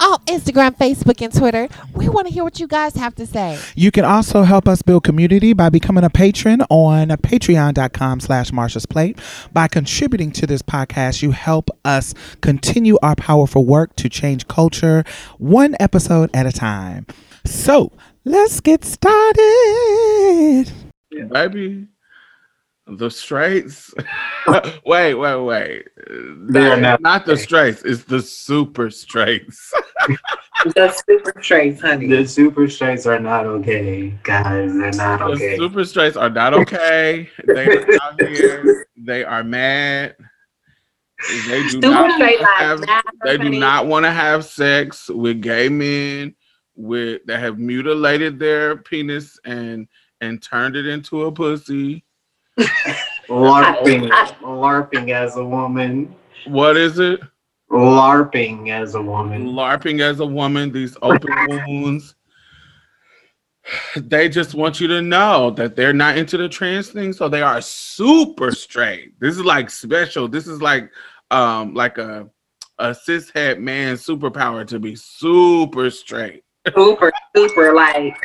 On Instagram, Facebook, and Twitter, we want to hear what you guys have to say. You can also help us build community by becoming a patron on patreon.com slash Marsha's Plate. By contributing to this podcast, you help us continue our powerful work to change culture one episode at a time. So let's get started. baby. The straights. wait, wait, wait. They are Not, not not the straight. straights. It's the super straights. The super straights, honey. The super straights are not okay, guys. They're not The okay. super straights are not okay. They are out here. They are mad. They do Super not straight wanna like have, they do not want to have sex with gay men with that have mutilated their penis and and turned it into a pussy. LARPing, LARPing as a woman. What is it? LARPing as a woman. LARPing as a woman, these open wounds. They just want you to know that they're not into the trans thing, so they are super straight. This is like special. This is like um like a a cishet man superpower to be super straight. super, super like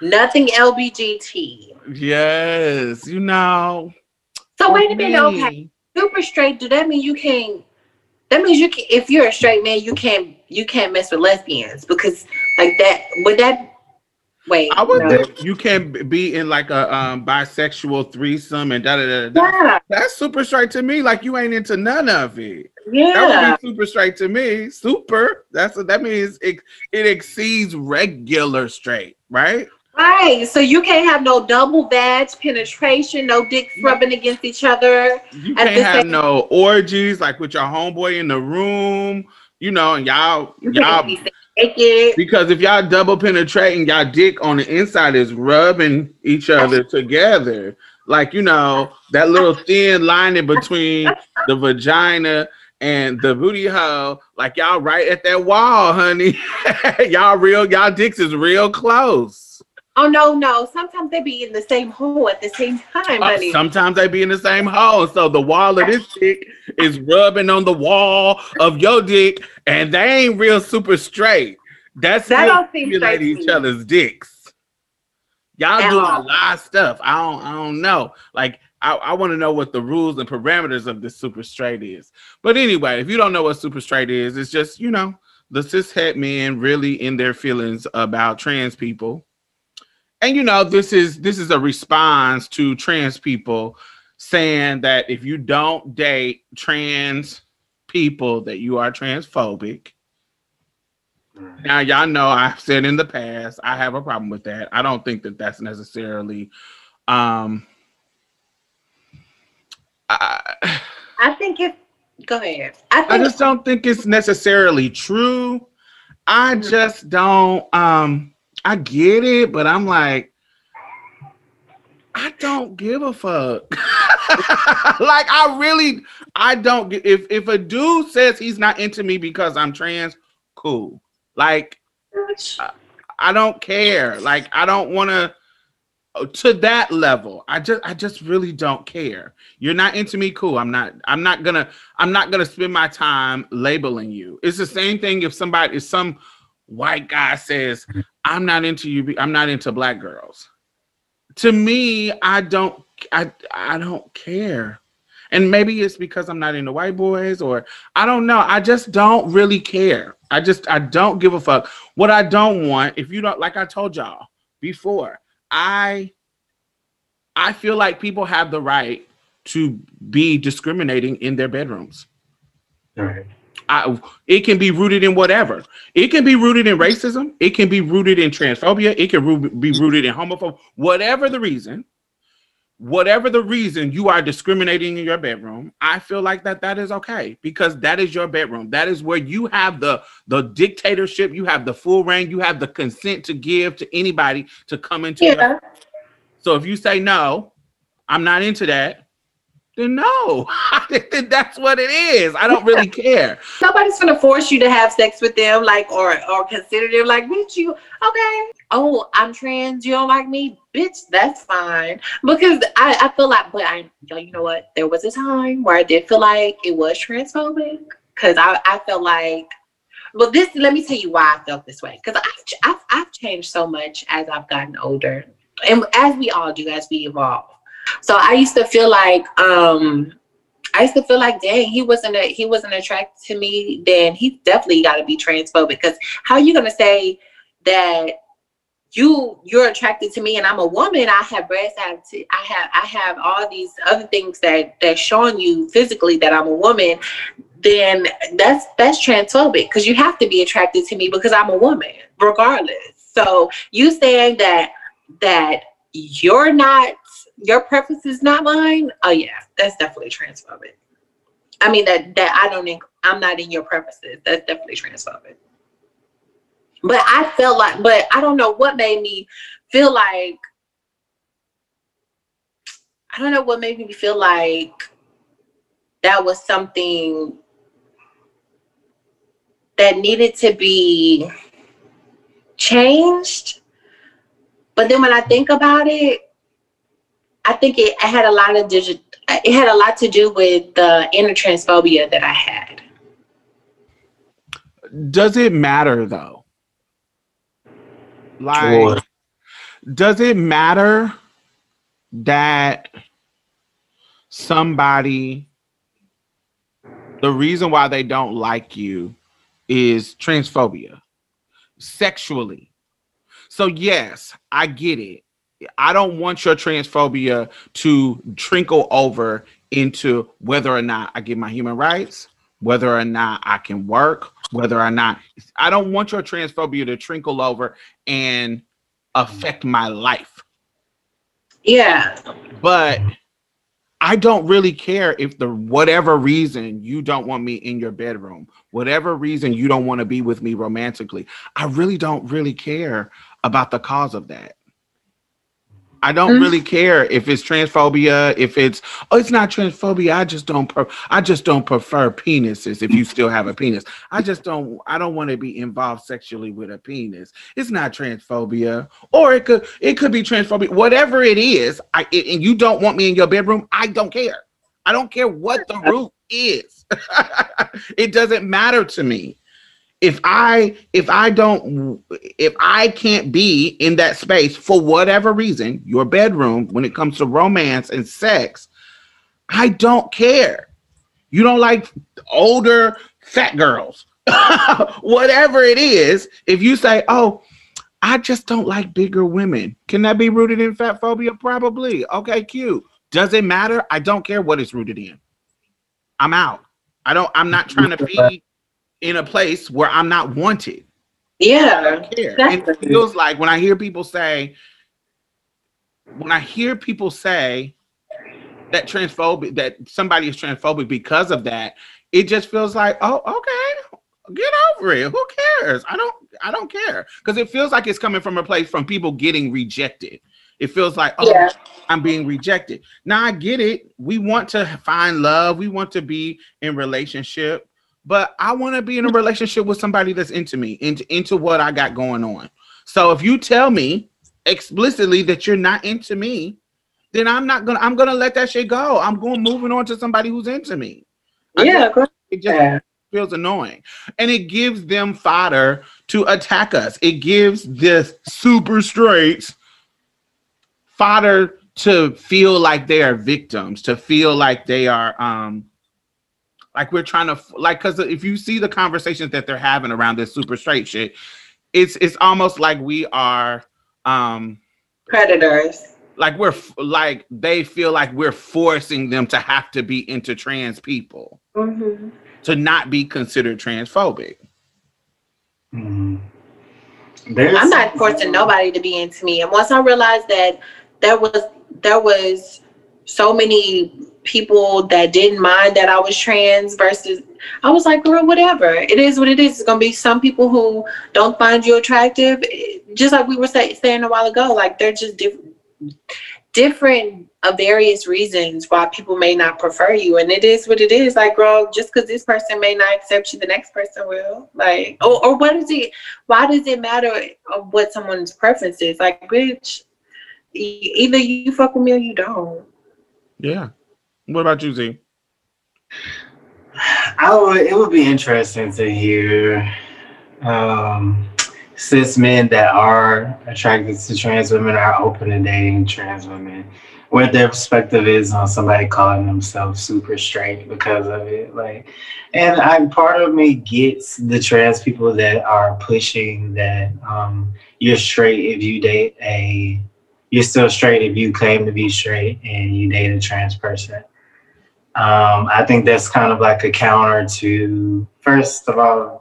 nothing LBGT. Yes, you know. So wait a minute, okay. Super straight, do that mean you can't that means you can if you're a straight man, you can't you can't mess with lesbians because like that would that wait. I would no. think you can't be in like a um bisexual threesome and da da da da. Yeah, That's super straight to me. Like you ain't into none of it. yeah. That would be super straight to me. Super. That's what that means. It, it exceeds regular straight, right? Right. So you can't have no double vag penetration, no dicks rubbing against each other. You can't have same- no orgies like with your homeboy in the room, you know, and y'all You y'all because if y'all double penetrating, y'all dick on the inside is rubbing each other together. Like, you know, that little thin lining between the vagina and the booty hole, like y'all right at that wall, honey. y'all real, y'all dicks is real close. Oh no, no. Sometimes they be in the same hole at the same time, Uh, honey. sometimes they be in the same hole. So the wall of this dick is rubbing on the wall of your dick, and they ain't real super straight. That's That still don't seem straight stimulating to each other's dicks. Y'all do a lot of stuff. I don't I don't know. Like I, I want to know what the rules and parameters of this super straight is. But anyway, if you don't know what super straight is, it's just, you know, the cishet men really in their feelings about trans people. And you know this is this is a response to trans people saying that if you don't date trans people that you are transphobic. Now y'all know i've said in the past i have a problem with that. I don't think that that's necessarily um I, I think if go ahead. I I just don't think it's necessarily true. I just don't um I get it, but I'm like I don't give a fuck. like I really I don't if if a dude says he's not into me because I'm trans, cool. Like I don't care. Like I don't want to to that level i just i just really don't care. You're not into me cool. I'm not i'm not gonna i'm not gonna spend my time labeling you. It's the same thing if somebody if some white guy says i'm not into you i'm not into black girls. To me i don't i i don't care. And maybe it's because i'm not into white boys or i don't know. I just don't really care. I just i don't give a fuck. What i don't want if you don't like i told y'all before I I feel like people have the right to be discriminating in their bedrooms. All right. I, it can be rooted in whatever. It can be rooted in racism. It can be rooted in transphobia. It can ro- be rooted in homophobia. Whatever the reason, whatever the reason you are discriminating in your bedroom, I feel like that that is okay because that is your bedroom. That is where you have the the dictatorship. You have the full reign. You have the consent to give to anybody to come into. Yeah. Your, so if you say no, I'm not into that. Then no, that's what it is. I don't really care. Nobody's gonna force you to have sex with them, like or or consider them like, bitch, you okay? Oh, I'm trans. You don't like me, bitch. That's fine. Because I I feel like, but I you know what? There was a time where I did feel like it was transphobic because I I felt like. Well, this let me tell you why I felt this way because I've, I've I've changed so much as I've gotten older, and as we all do as we evolve. So I used to feel like um I used to feel like dang he wasn't a, he wasn't attracted to me then he definitely got to be transphobic. Because how are you gonna say that you you're attracted to me and I'm a woman? I have breasts I have t- I have I have all these other things that that's showing you physically that I'm a woman then that's that's transphobic because you have to be attracted to me because I'm a woman regardless. So you saying that that you're not your preference is not mine? Oh yeah that's definitely transphobic. I mean that that i don't i'm not in your preferences. That's definitely transphobic. But i felt like but i don't know what made me feel like i don't know what made me feel like that was something that needed to be changed. But then when i think about it I think it, it had a lot of digit. It had a lot to do with the inner transphobia that I had. Does it matter though? Like, Sure. does it matter that somebody, the reason why they don't like you is transphobia sexually? So, yes, I get it. I don't want your transphobia to trickle over into whether or not I get my human rights, whether or not I can work, whether or not I don't want your transphobia to trickle over and affect my life. Yeah. But I don't really care if the whatever reason you don't want me in your bedroom, whatever reason you don't want to be with me romantically. I really don't really care about the cause of that. I don't Mhm. really care if it's transphobia, if it's oh, it's not transphobia. I just don't pre- I just don't prefer penises if you still have a penis. I just don't I don't want to be involved sexually with a penis. It's not transphobia. Or it could it could be transphobia. Whatever it is, I it, and you don't want me in your bedroom, I don't care. I don't care what the root is. it doesn't matter to me if i if i don't if i can't be in that space for whatever reason your bedroom when it comes to romance and sex i don't care. You don't like older fat girls. Whatever it is if you say oh i just don't like bigger women can that be rooted in fat phobia? Probably. Okay cute. Does it matter? I don't care what it's rooted in. I'm out. I don't i'm not trying to be in a place where I'm not wanted. I Yeah. don't care. And it feels like when I hear people say, when I hear people say that transphobic, that somebody is transphobic because of that, it just feels like, oh, okay, get over it. Who cares? I don't, I don't care because it feels like it's coming from a place from people getting rejected. It feels like, oh, Yeah. I'm being rejected. Now I get it. We want to find love. We want to be in relationship, but I want to be in a relationship with somebody that's into me, into into what I got going on. So if you tell me explicitly that you're not into me, then I'm not gonna I'm gonna let that shit go. I'm going moving on to somebody who's into me. Yeah, just, it just yeah. feels annoying. And it gives them fodder to attack us. It gives this super straights fodder to feel like they are victims, to feel like they are um like we're trying to like because if you see the conversations that they're having around this super straight shit, it's it's almost like we are um predators. Like we're like they feel like we're forcing them to have to be into trans people mm-hmm. to not be considered transphobic. Mm-hmm. I'm not forcing nobody to be into me, and once I realized that there was there was so many people that didn't mind that I was trans versus I was like, girl, whatever. It is what it is. It's gonna be some people who don't find you attractive, just like we were say, saying a while ago. Like they're just different, different of various reasons why people may not prefer you, and it is what it is. Like, girl, just because this person may not accept you, the next person will. Like, or, or what is it? Why does it matter what someone's preference is? Like, bitch, either you fuck with me or you don't. Yeah. What about you, Z? I would, it would be interesting to hear um, cis men that are attracted to trans women are open to dating trans women. What their perspective is on somebody calling themselves super straight because of it, like, and I part of me gets the trans people that are pushing that um, you're straight if you date a, you're still straight if you claim to be straight and you date a trans person. Um, I think that's kind of like a counter to, first of all,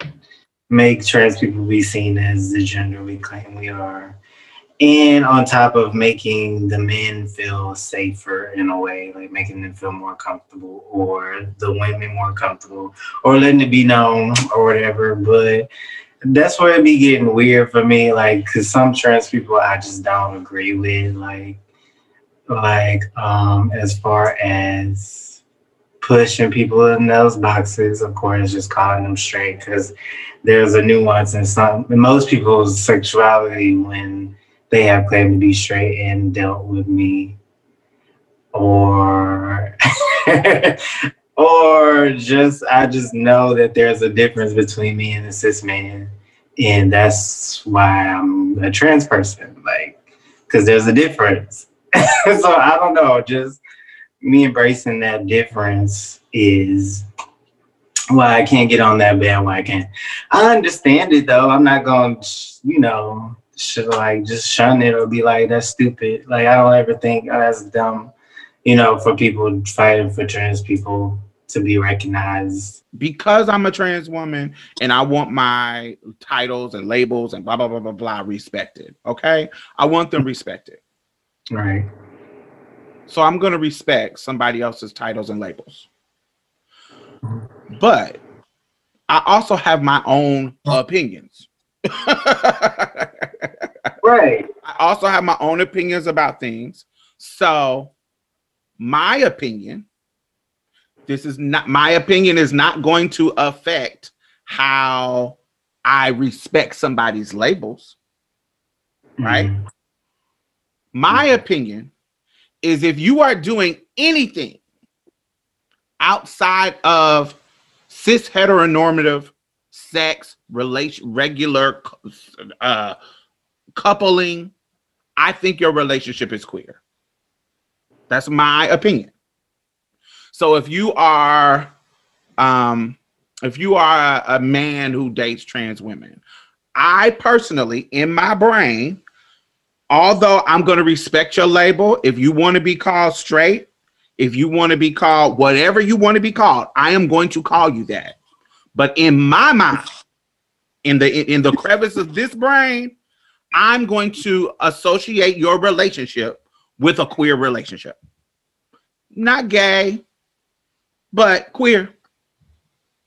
make trans people be seen as the gender we claim we are. And on top of making the men feel safer in a way, like making them feel more comfortable or the women more comfortable or letting it be known or whatever. But that's where it be getting weird for me, like, cause some trans people I just don't agree with, like, like, um, as far as pushing people in those boxes, of course, just calling them straight because there's a nuance in some in most people's sexuality when they have claimed to be straight and dealt with me or or just I just know that there's a difference between me and a cis man. And that's why I'm a trans person, like, because there's a difference. so I don't know, just me embracing that difference is why I can't get on that bandwagon. I understand it though. I'm not going to, you know, should like just shun it or be like, that's stupid. Like, I don't ever think oh, that's dumb, you know, for people fighting for trans people to be recognized. Because I'm a trans woman and I want my titles and labels and blah, blah, blah, blah, blah respected. Okay. I want them respected. Right. So I'm going to respect somebody else's titles and labels. But I also have my own opinions. right. I also have my own opinions about things. So my opinion, this is not my opinion is not going to affect how I respect somebody's labels. Right? Mm-hmm. My opinion is if you are doing anything outside of cis heteronormative sex relation regular uh coupling i think your relationship is queer. That's my opinion. So if you are um if you are a, a man who dates trans women i personally in my brain although I'm going to respect your label, if you want to be called straight, if you want to be called whatever you want to be called, I am going to call you that. But in my mind, in the in the crevice of this brain, I'm going to associate your relationship with a queer relationship. Not gay, but queer.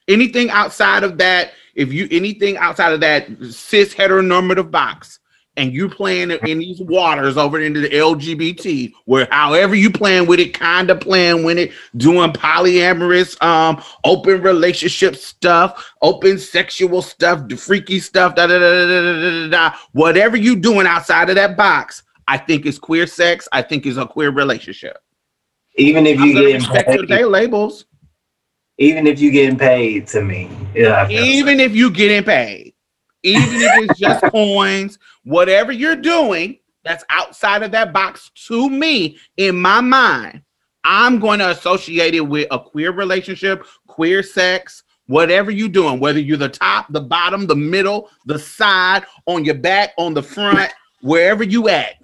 Anything outside of that, if you anything outside of that cis heteronormative box, and you playing in these waters over into the LGBT, where however you playing with it, kind of playing with it, doing polyamorous, um, open relationship stuff, open sexual stuff, the freaky stuff, da da da da da da da. da. Whatever you doing outside of that box, I think it's queer sex. I think it's a queer relationship. Even if you gonna getting respect your paid, day labels, even if you getting paid to me, yeah. Even if you getting paid, even if it's just coins, whatever you're doing that's outside of that box to me in my mind, I'm going to associate it with a queer relationship, queer sex, whatever you're doing, whether you're the top, the bottom, the middle, the side, on your back, on the front, wherever you at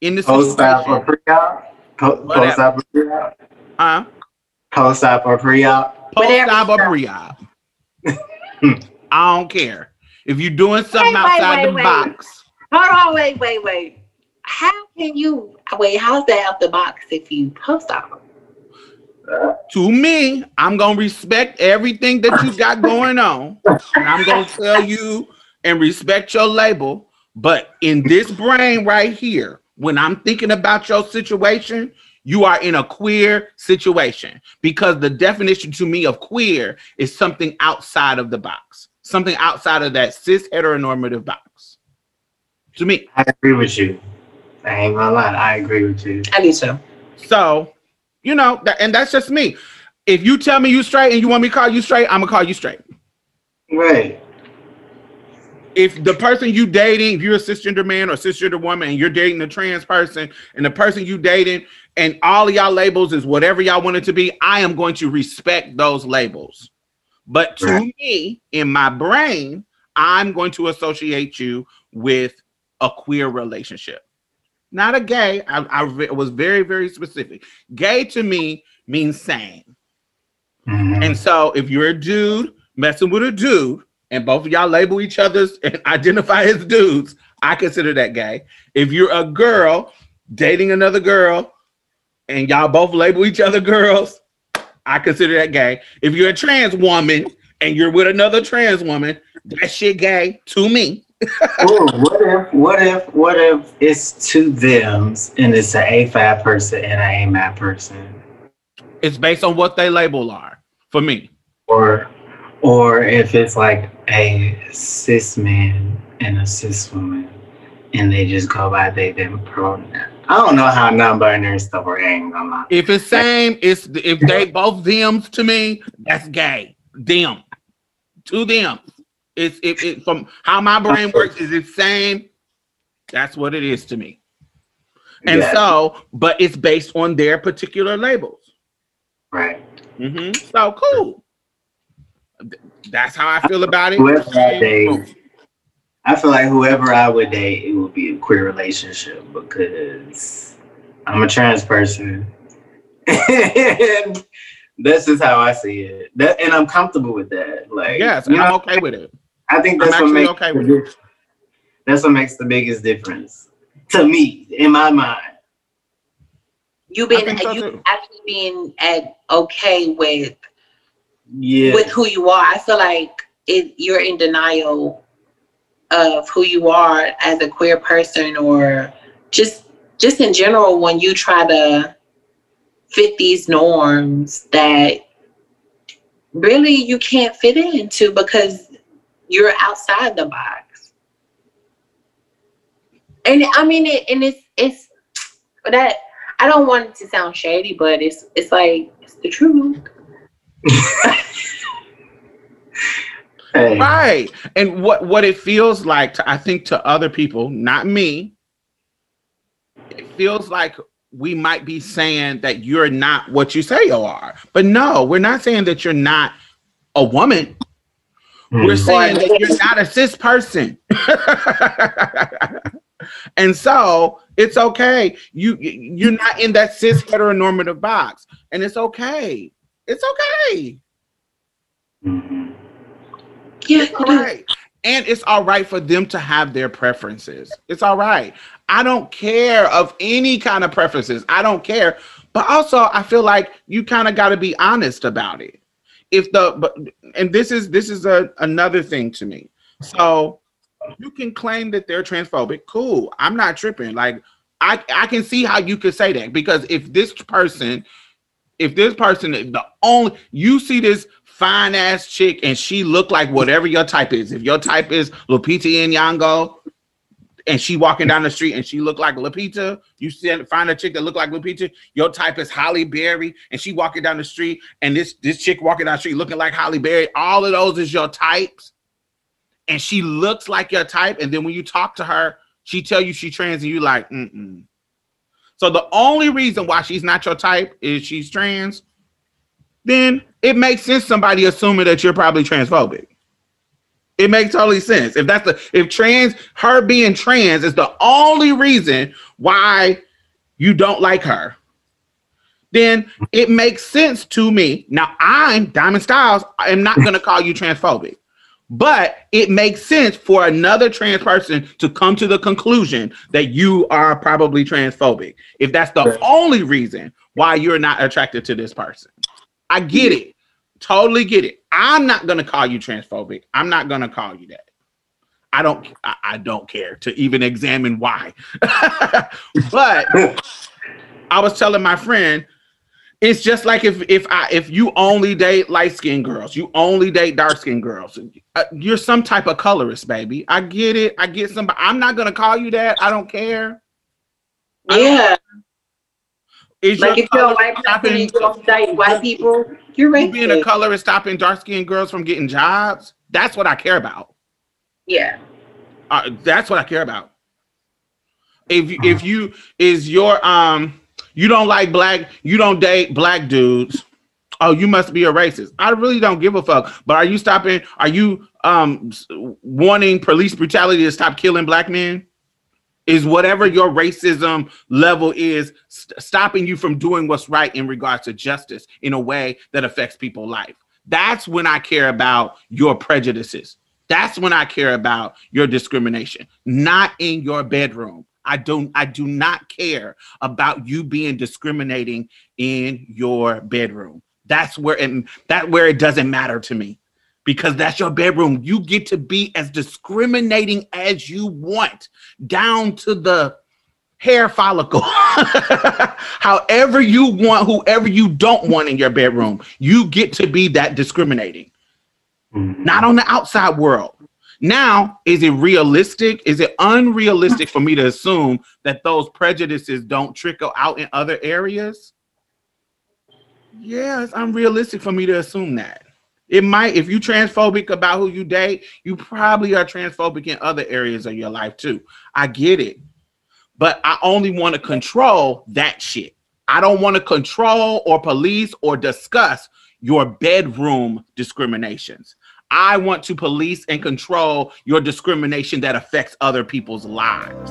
in the post op or situation. pre-op, po- Whatever. post op or pre-op, Uh, post op or pre-op. post Whatever op or pre-op. I don't care. If you're doing something Wait, wait, outside wait, the wait. box, Hold on, wait, wait, wait. How can you wait? How's that out the box if you post op? to me, I'm gonna respect everything that you got going on, and I'm gonna tell you and respect your label. But in this brain right here, when I'm thinking about your situation, you are in a queer situation because the definition to me of queer is something outside of the box, something outside of that cis heteronormative box. To me, I agree with you. I ain't gonna lie, I agree with you. I do so. So, you know, that, and that's just me. If you tell me you straight and you want me to call you straight, I'm gonna call you straight. Right. If the person you dating, if you're a cisgender man or cisgender woman, and you're dating a trans person, and the person you dating, and all of y'all labels is whatever y'all want it to be, I am going to respect those labels. But to Right. me, in my brain, I'm going to associate you with a queer relationship, not a gay. I, I was very, very specific. Gay to me means same. Mhm. And so if you're a dude messing with a dude and both of y'all label each other's and identify as dudes, I consider that gay. If you're a girl dating another girl and y'all both label each other girls, I consider that gay. If you're a trans woman and you're with another trans woman, that shit gay to me. Ooh, what if, what if, what if it's two thems and it's an AFAB person and an AMAB person? It's based on what they label are for me. Or, or if it's like a cis man and a cis woman and they just go by they them pronoun. I don't know how non-binary stuff. I ain't gonna lie. If it's same, it's if they both thems to me, that's gay. Them. To them. It's it, it from how my brain works is it same. That's what it is to me. And Yeah, so, but it's based on their particular labels. right. Mhm. So cool. That's how I feel about it. Whoever I date, I feel like whoever I would date, it would be a queer relationship because I'm a trans person. and that's just how I see it. That, and I'm comfortable with that. Like, Yes, and I'm okay with it. I think I'm that's what makes okay the with it. dif- That's what makes the biggest difference to me, in my mind. You I been so you too. actually being at okay with Yeah. with who you are. I feel like it you're in denial of who you are as a queer person or just just in general when you try to fit these norms that really you can't fit into because you're outside the box. And I mean it and it's it's that I don't want it to sound shady, but it's it's like it's the truth. Hey. Right. And what what it feels like to I think to other people, not me, it feels like we might be saying that you're not what you say you are. But no, we're not saying that you're not a woman. We're Mm. saying that you're not a cis person. and so it's okay. You you're not in that cis heteronormative box. And it's okay. It's okay. Mhm. Yeah, It's all right. And it's all right for them to have their preferences. It's all right. I don't care of any kind of preferences. I don't care. But also I feel like you kind of got to be honest about it. If the and this is this is a another thing to me. So you can claim that they're transphobic. Cool. I'm not tripping. Like I I can see how you could say that because if this person if this person the only you see this fine ass chick and she look like whatever your type is. If your type is Lupita Nyong'o, and she walking down the street and she look like Lupita, you find a chick that look like Lupita, your type is Halle Berry, and she walking down the street, and this this chick walking down the street looking like Halle Berry, all of those is your types, and she looks like your type, and then when you talk to her, she tell you she trans, and you like, mm-mm. So the only reason why she's not your type is she's trans, then it makes sense somebody assuming that you're probably transphobic. It makes totally sense. If that's the if trans her being trans is the only reason why you don't like her, then it makes sense to me. Now I'm Diamond Styles. I am not gonna call you transphobic, but it makes sense for another trans person to come to the conclusion that you are probably transphobic. If that's the only reason why you're not attracted to this person. I get mm-hmm. it. Totally get it. I'm not gonna call you transphobic. I'm not gonna call you that. I don't I, don't care to even examine why. but I was telling my friend, it's just like if if I if you only date light skinned girls, you only date dark skinned girls. Uh, you're some type of colorist, baby. I get it. I get somebody. I'm not gonna call you that. I don't care. Yeah. Is Like if you're a white person and you don't date white people, you're you being a color is stopping dark skinned girls from getting jobs? That's what I care about. Yeah. Uh, that's what I care about. If you- if you is your um you don't like black, you don't date black dudes. Oh, you must be a racist. I really don't give a fuck. But are you stopping? Are you um wanting police brutality to stop killing black men? Is whatever your racism level is st- stopping you from doing what's right in regards to justice in a way that affects people's life? That's when I care about your prejudices. That's when I care about your discrimination, not in your bedroom. I don't I do not care about you being discriminating in your bedroom. That's where and that where it doesn't matter to me because that's your bedroom. You get to be as discriminating as you want down to the hair follicle. However you want, whoever you don't want in your bedroom, you get to be that discriminating mm-hmm. not on the outside world. Now, is it realistic? Is it unrealistic for me to assume that those prejudices don't trickle out in other areas? Yes, Yeah, it's unrealistic for me to assume that. It might, if you transphobic about who you date, you probably are transphobic in other areas of your life too. I get it. But I only want to control that shit. I don't want to control or police or discuss your bedroom discriminations. I want to police and control your discrimination that affects other people's lives.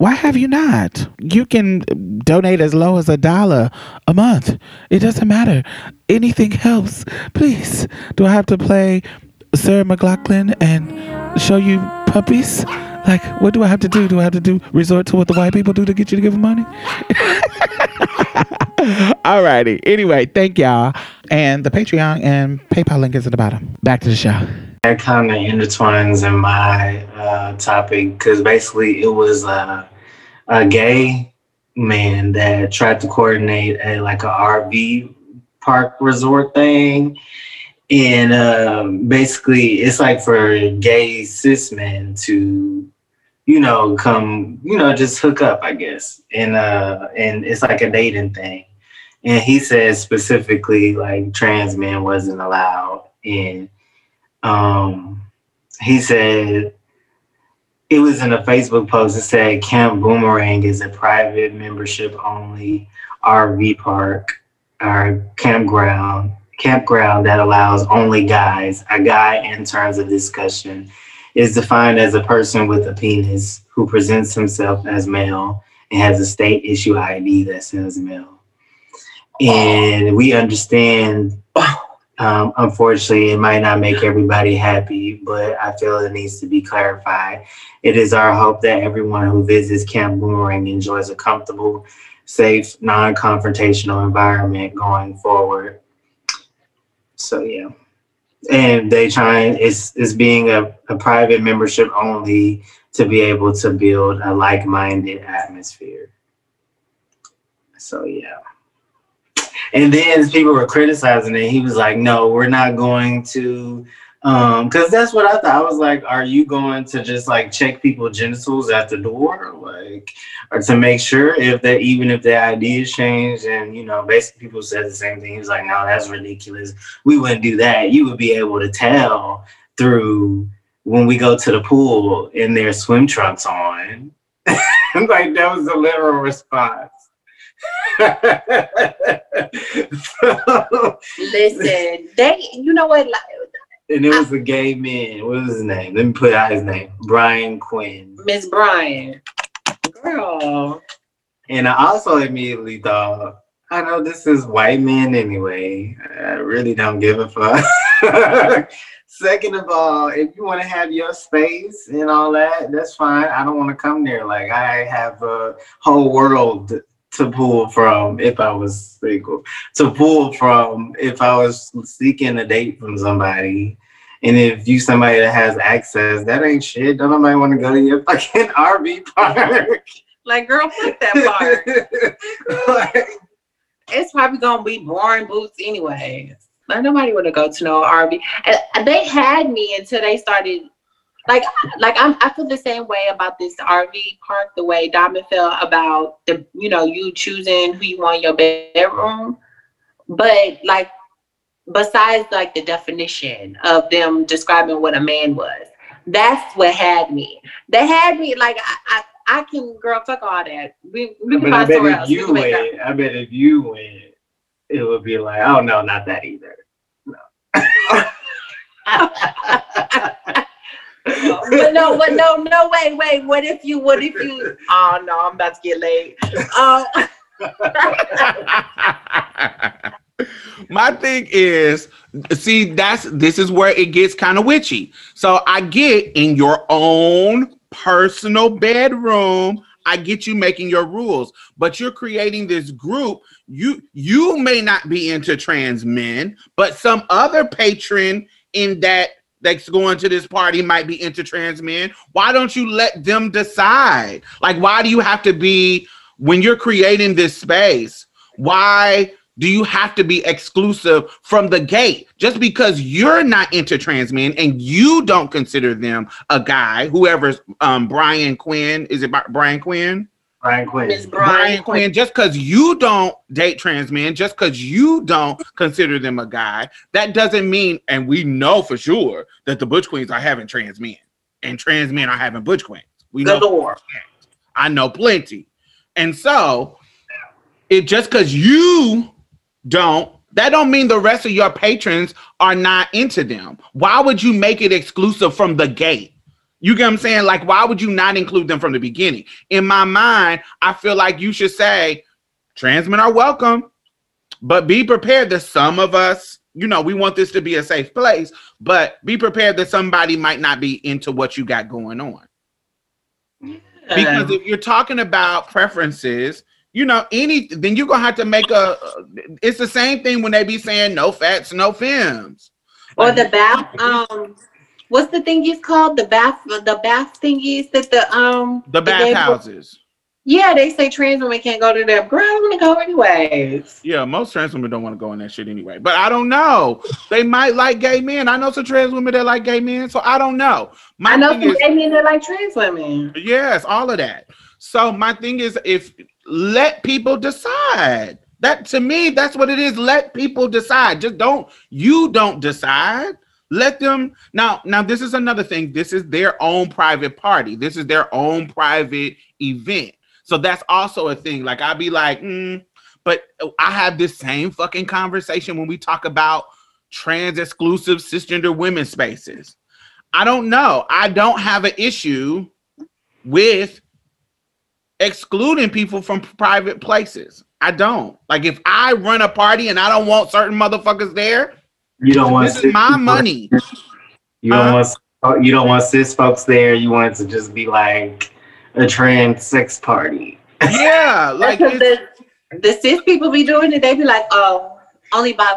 why have you not? You can donate as low as a dollar a month. It doesn't matter. Anything helps. Please. Do I have to play Sarah McLachlan and show you puppies? Like, what do I have to do? Do I have to do resort to what the white people do to get you to give them money? Alrighty. Anyway, thank y'all. And the Patreon and PayPal link is at the bottom. Back to the show. that kind of intertwines in my uh, topic because basically it was uh, a gay man that tried to coordinate a like a RV park resort thing, and um, basically it's like for gay cis men to you know come you know just hook up I guess. And uh and it's like a dating thing. And he said specifically like trans men wasn't allowed. And um, he said it was in a Facebook post. It said Camp Boomerang is a private membership only RV park or campground campground that allows only guys. A guy, in terms of discussion, is defined as a person with a penis who presents himself as male and has a state issue ID that says male. And we understand, um, unfortunately, it might not make everybody happy, but I feel it needs to be clarified. It is our hope that everyone who visits Camp Boomerang enjoys a comfortable, safe, non confrontational environment going forward. So, yeah. And they try it's, it's being a, a private membership only to be able to build a like minded atmosphere. So, yeah. And then people were criticizing it. He was like, no, we're not going to um because that's what i thought. I was like are you going to just like check people's genitals at the door? Like or to make sure if that even if their ideas change and you know basically people said the same thing. He was like no that's ridiculous. We wouldn't do that. You would be able to tell through when we go to the pool in their swim trunks on. Like that was the literal response Listen, they, you know what? Like, and it was a gay man. What was his name? Let me put out his name. Brian Quinn. Miss Brian, girl. And I also immediately thought, I know this is white men anyway. I really don't give a fuck. Second of all, if you want to have your space and all that, that's fine. I don't want to come there. Like I have a whole world to pull from if I was single, to pull from if I was seeking a date from somebody. And if you somebody that has access, that ain't shit. Don't nobody want to go to your fucking RV park. Like, girl, fuck that part. like, it's probably gonna be boring boots anyway. Like nobody wanna go to no RV. And they had me until they started like like I'm I feel the same way about this RV park the way Diamond felt about the you know you choosing who you want in your bedroom. But like besides like the definition of them describing what a man was, that's what had me. They had me like I I, I can girl fuck all that. We we can but I bet if you can make that- went, I bet if you went, it would be like, oh no, not that either. but no, but no, no, wait, wait. What if you? What if you? Oh no, I'm about to get late. Um, My thing is, see, that's this is where it gets kind of witchy. So I get in your own personal bedroom, I get you making your rules, but you're creating this group. You you may not be into trans men, but some other patron in that that's going to this party might be into trans men. Why don't you let them decide? Like, why do you have to be when you're creating this space? Why do you have to be exclusive from the gate just because you're not into trans men and you don't consider them a guy whoever's um brian quinn is it brian quinn Brian Quinn. Miss brian, Brian quinn just because you don't date trans men just because you don't consider them a guy that doesn't mean and we know for sure that the butch queens are having trans men and trans men are having butch queens we know galore. I know plenty. And so it just because you don't, that don't mean the rest of your patrons are not into them. Why would you make it exclusive from the gate? You get what I'm saying? Like, why would you not include them from the beginning? In my mind, I feel like you should say trans men are welcome, but be prepared that some of us, you know, we want this to be a safe place, but be prepared that somebody might not be into what you got going on Yeah. because if you're talking about preferences you know any then you're gonna have to make a it's the same thing when they be saying no fats no films or the bath. Um, what's the thingies called? The bath. The bath thingies that the um. the bathhouses Yeah, they say trans women can't go to them. Girl, I want to go anyways. yeah most trans women don't want to go in that shit anyway but i don't know they might like gay men i know some trans women that like gay men so i don't know my I know some is- gay men that like trans women. Yes, all of that. So my thing is if let people decide. That to me, that's what it is. Let people decide. Just don't you don't decide. Let them now. Now, this is another thing. This is their own private party. This is their own private event. So that's also a thing. Like I'd be like, mm, But I have this same fucking conversation when we talk about trans exclusive cisgender women spaces. I don't know. I don't have an issue with excluding people from private places. I don't. Like if I run a party and I don't want certain motherfuckers there, You don't want this is my people- money. You don't Huh? want you don't want cis folks there. You want it to just be like a trans sex party. Yeah, like the, the cis people be doing it, they be like, oh, only by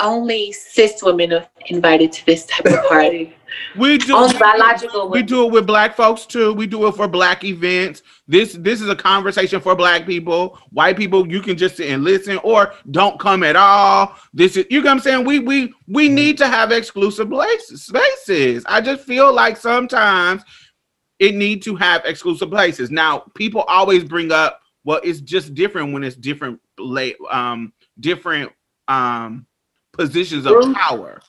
only cis women are invited to this type of party. We do only biological we women. do it with black folks too. We do it for black events. This this is a conversation for black people. White people, you can just sit and listen or don't come at all. This is you know what I'm saying? We we we need to have exclusive places spaces. I just feel like sometimes it need to have exclusive places. Now, people always bring up well, it's just different when it's different late um different um positions of power.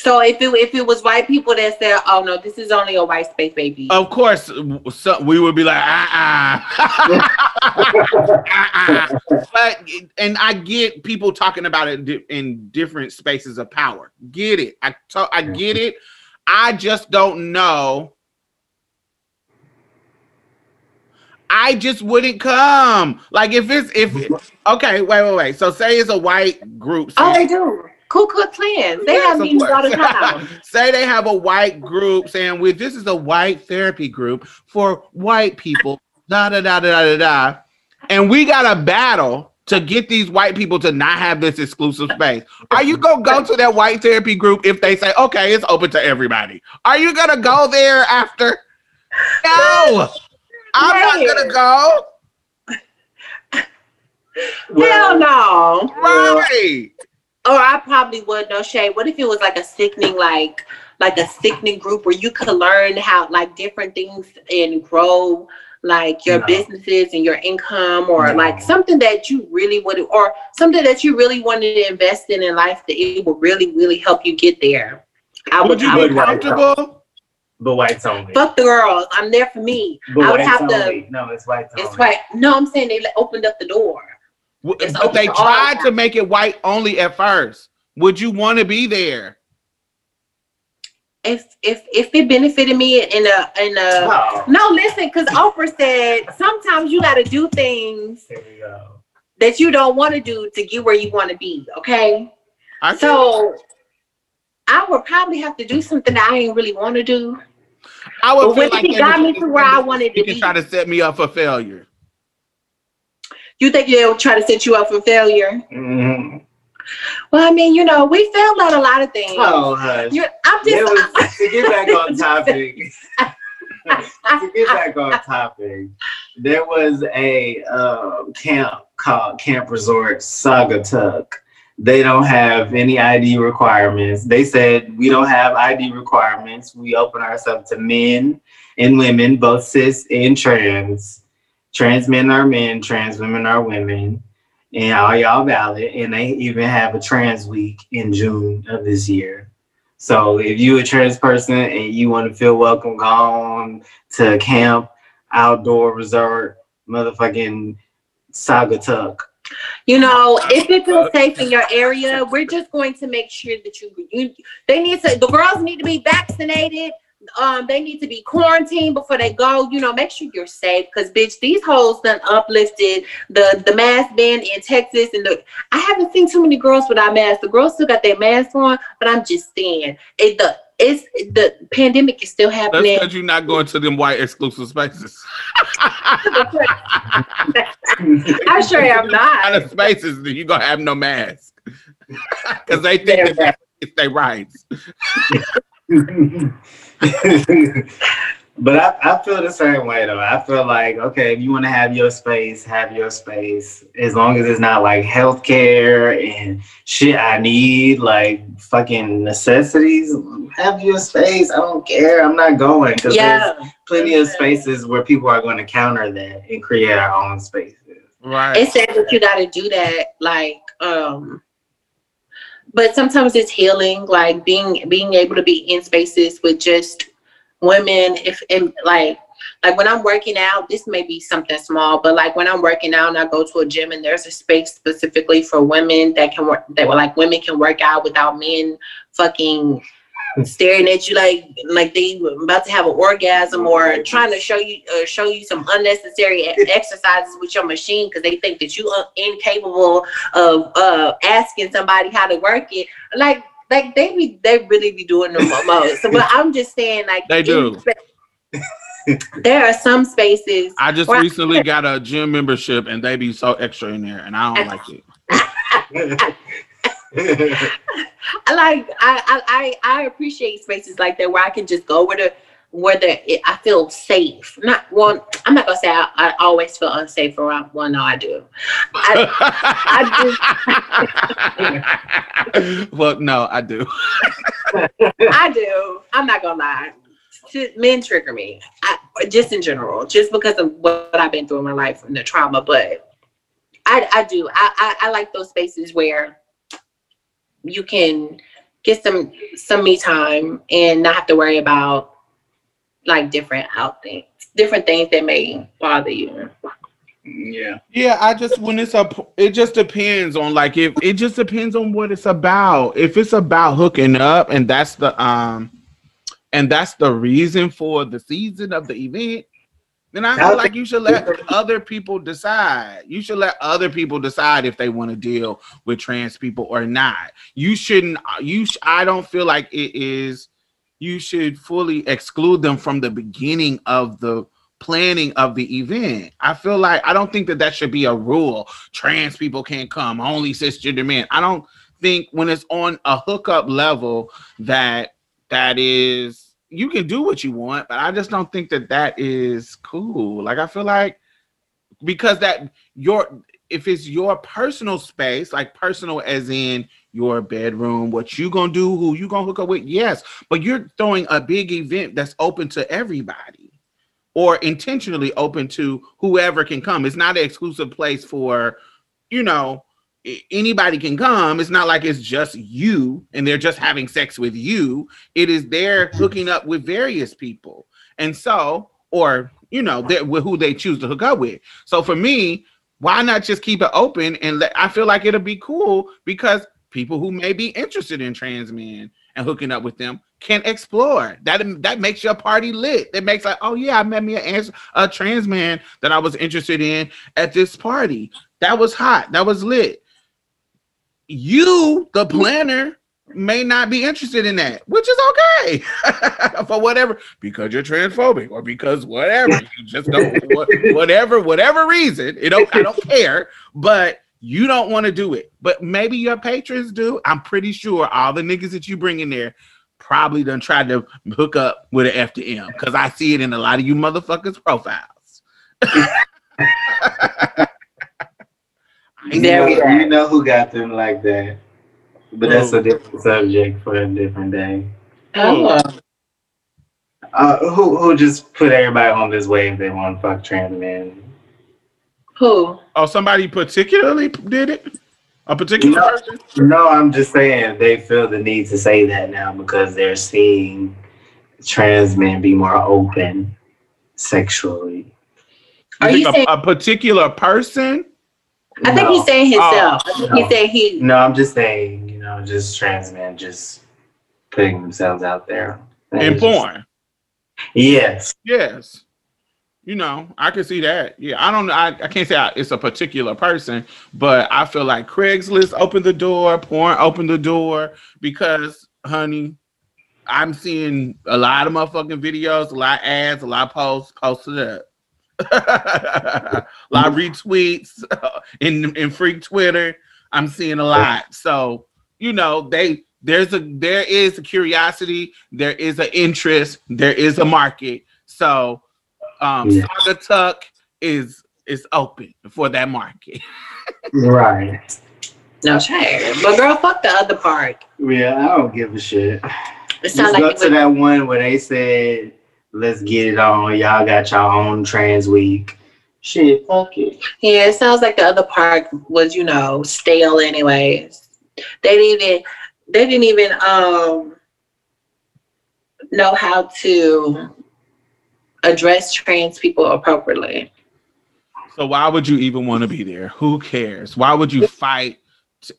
So if it if it was white people that said, "Oh no, this is only a white space, baby," Of course, so we would be like, uh-uh. Uh-uh. but and I get people talking about it di- in different spaces of power. Get it? I to- I get it. I just don't know. I just wouldn't come. Like if it's if okay, wait, wait, wait. So say it's a white group. oh, they do. Ku Klux Klans. They Yes, have meetings all the time. Say they have a white group saying, "We this is a white therapy group for white people." Da da da da da da, and we got a battle to get these white people to not have this exclusive space. Are you gonna go to that white therapy group if they say, "Okay, it's open to everybody"? Are you gonna go there after? No, I'm not gonna go. Hell no. Right. Or I probably would. No shade. What if it was like a sickening, like like a sickening group where you could learn how like different things and grow like your No. businesses and your income or No. like something that you really would or something that you really wanted to invest in in life that it would really really help you get there. I Would would, you I be would right. comfortable? But whites only. fuck the girls. I'm there for me. but I would whites have to- only. No, it's whites only. It's white. No, I'm saying they opened up the door. W- It's But they tried to make it white only at first. Would you want to be there? If if if it benefited me in a in a Oh, No, listen, because Oprah said sometimes you got to do things here we go. that you don't want to do to get where you want to be. Okay, I can- so I would probably have to do something that I didn't really want to do. I would But feel when like he got me to where I wanted to You can be, try to set me up for failure. You think they'll try to set you up for failure? Mhm. Well, I mean, you know, we failed at a lot of things. Oh, hush. You, I'm just. was, to get back on topic, to get back on topic, there was a um, camp called Camp Resort Saugatuck. They don't have any ID requirements. They said we don't have ID requirements. We open ourselves to men and women, both cis and trans. Trans men are men, trans women are women, and all y'all valid. And they even have a trans week in June of this year. So if you a trans person and you want to feel welcome, go on to camp, outdoor resort, motherfucking Saugatuck. You know, if it feels safe in your area, we're just going to make sure that you, you they need to the girls need to be vaccinated. Um, they need to be quarantined before they go. You know, make sure you're safe because bitch, these hoes done uplifted the the mask ban in Texas and the I haven't seen too many girls without masks. The girls still got their masks on, but I'm just saying it the it's the pandemic is still happening. That's happening. because you're not going to them white exclusive spaces. I'm sure I'm Out not. of spaces, you're gonna have no mask because they think that it's their rights. but I, I feel the same way though. I feel like okay, if you want to have your space, have your space. As long as it's not like healthcare and shit I need, like fucking necessities, have your space. I don't care. I'm not going because there's Yeah. plenty of spaces where people are going to counter that and create our own spaces. Right. It's sad that you got to do that. Like, um, but sometimes it's healing. Like being being able to be in spaces with just women. If and like like when I'm working out, this may be something small, but like when I'm working out and I go to a gym and there's a space specifically for women that can work that like women can work out without men fucking staring at you like like they were about to have an orgasm or trying to show you uh, show you some unnecessary exercises with your machine because they think that you are incapable of uh asking somebody how to work it like like they be they really be doing the most so but i'm just saying like They do. there are some spaces I just recently got a gym membership and they be so extra in there and I don't like it. I like I, I I I appreciate spaces like that where I can just go where the where the it, I feel safe. Not one. I'm not gonna say I, I always feel unsafe around. Well, no, I do. I do. well, no, I do. I do. I'm not gonna lie. Men trigger me, I, just in general, just because of what I've been through in my life and the trauma. But I, I do. I, I, I like those spaces where you can get some some me time and not have to worry about like different out things, different things that may bother you. yeah. Yeah, I just when it's a it just depends on like if it just depends on what it's about. If it's about hooking up and that's the um and that's the reason for the season of the event, then I feel like you should let other people decide. You should let other people decide if they want to deal with trans people or not. You shouldn't you sh- I don't feel like it is you should fully exclude them from the beginning of the planning of the event. I feel like I don't think that that should be a rule. Trans people can't come, only cisgender men. I don't think when it's on a hookup level that that is you can do what you want, but I just don't think that that is cool. Like I feel like because that your if it's your personal space, like personal as in your bedroom, what you gonna do, who you gonna hook up with, yes, but you're throwing a big event that's open to everybody or intentionally open to whoever can come. It's not an exclusive place for, you know, anybody can come. It's not like it's just you and they're just having sex with you. It is they're hooking up with various people. And so, or, you know, who they choose to hook up with. So for me, why not just keep it open and let, I feel like it'll be cool because people who may be interested in trans men and hooking up with them can explore. That that makes your party lit. It makes like, oh yeah, I met me a, a trans man that I was interested in at this party. That was hot. That was lit. You, the planner, may not be interested in that, which is okay for whatever because you're transphobic or because whatever you just don't whatever whatever reason. you don't I don't care, but you don't want to do it. But maybe your patrons do. I'm pretty sure all the niggas that you bring in there probably done tried to hook up with an F to M because I see it in a lot of you motherfuckers' profiles. You There know, we you know who got them like that. But that's a different subject for a different day. Oh, Uh, who who just put everybody on this wave they want to fuck trans men? who? Oh, somebody particularly did it? A particular No. person? No, I'm just saying they feel the need to say that now because they're seeing trans men be more open sexually. Are You you saying? a, a particular person? I think No. he's saying himself. Oh, I think no. he said he. No, I'm just saying, you know, just trans men just putting themselves out there. And In it's just- porn. Yes. Yes. You know, I can see that. Yeah, I don't. I, I can't say I, it's a particular person, but I feel like Craigslist opened the door, porn opened the door because, honey, I'm seeing a lot of motherfucking videos, a lot of ads, a lot of posts posted up. A lot of retweets in in freak Twitter. I'm seeing a lot. So, you know, they there's a there is a curiosity, there is an interest, there is a market. So um Yeah. Saugatuck is is open for that market. Right. No shame. But girl, fuck the other part. Yeah, I don't give a shit. It Just sounds go like to it that one where they said, "Let's get it on." Y'all got your own trans week. Shit, fuck it. Yeah, it sounds like the other part was, you know, stale anyways. They didn't even they didn't even um know how to address trans people appropriately. So why would you even want to be there? Who cares? Why would you fight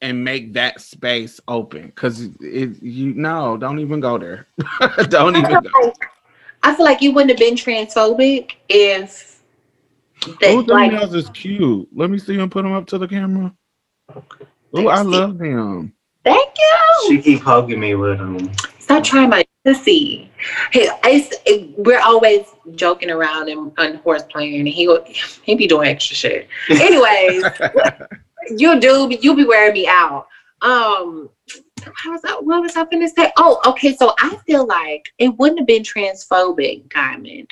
and make that space open? Because you no, don't even go there. don't even go. Like, I feel like you wouldn't have been transphobic if Oh, they, them like nails is cute. Let me see him put them up to the camera. Oh, I love him. thank you. She keep hugging me with him. Stop trying my pussy. Hey, it's, it, we're always joking around and, and horse playing, and he would- he be doing extra shit. Anyways, you do you be wearing me out. Um, how was? What was I gonna say? Oh, okay. So I feel like it wouldn't have been transphobic, Diamond,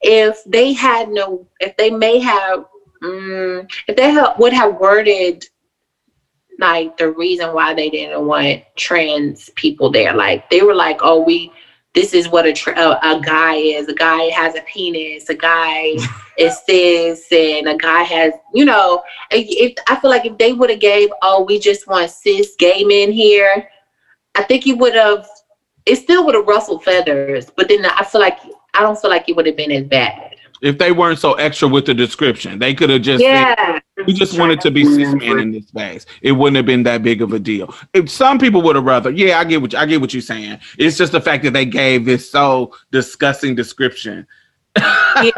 if they had no, if they may have, mm, if they ha- would have worded like the reason why they didn't want trans people there. Like they were like, oh, we. This is what a, tra- a a guy is. A guy has a penis. A guy is cis, and a guy has, you know, if I feel like if they would have gave, oh, we just want cis gay men here, I think he would have. It still would have rustled feathers, but then I feel like I don't feel like it would have been as bad. If they weren't so extra with the description, they could have just said, Yeah, we just wanted to be cis men in this space. It wouldn't have been that big of a deal. If some people would have rather, yeah, I get what I get what you're saying. It's just the fact that they gave this so disgusting description. like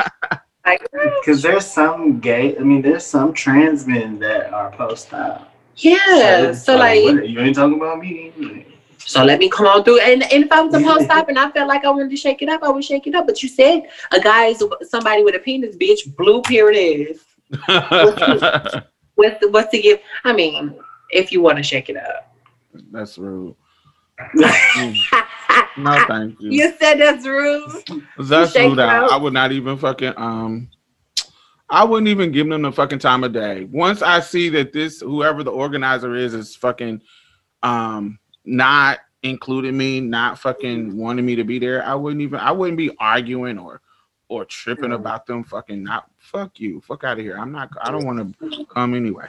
Because there's some gay, I mean, there's some trans men that are post op. yeah. So like, you ain't talking about me. So let me come on through. And, and if I was supposed to stop and I felt like I wanted to shake it up, I would shake it up. But you said a guy is somebody with a penis, bitch. Blue, here it is. What's the, what's the give? I mean, if you want to shake it up. That's rude. No, thank you. You said that's rude. That's rude. I. I would not even fucking um. I wouldn't even give them the fucking time of day. Once I see that this whoever the organizer is is fucking um not including me, not fucking mm-hmm. wanting me to be there, I wouldn't even I wouldn't be arguing or or tripping mm-hmm. about them fucking not fuck you. Fuck out of here. I'm not I don't want to mm-hmm. come anyway.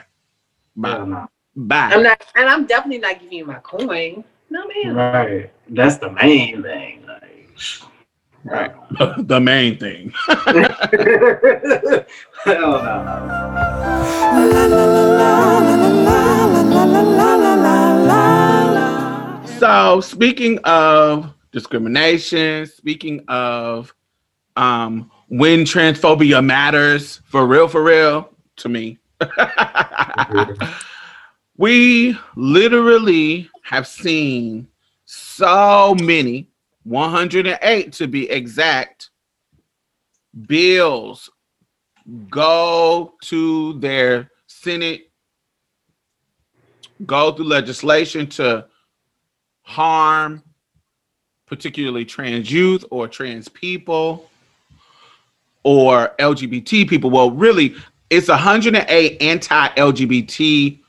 Bye. Bye. I'm not, and I'm definitely not giving you my coin. No, man. Right. That's the main thing. Like, Right. the main thing. Hell no. So speaking of discrimination, speaking of um when transphobia matters for real, for real, to me. we literally have seen so many, 108 to be exact, bills go to their Senate, go through legislation to harm particularly trans youth or trans people or LGBT people. Well, really, it's 108 anti-LGBT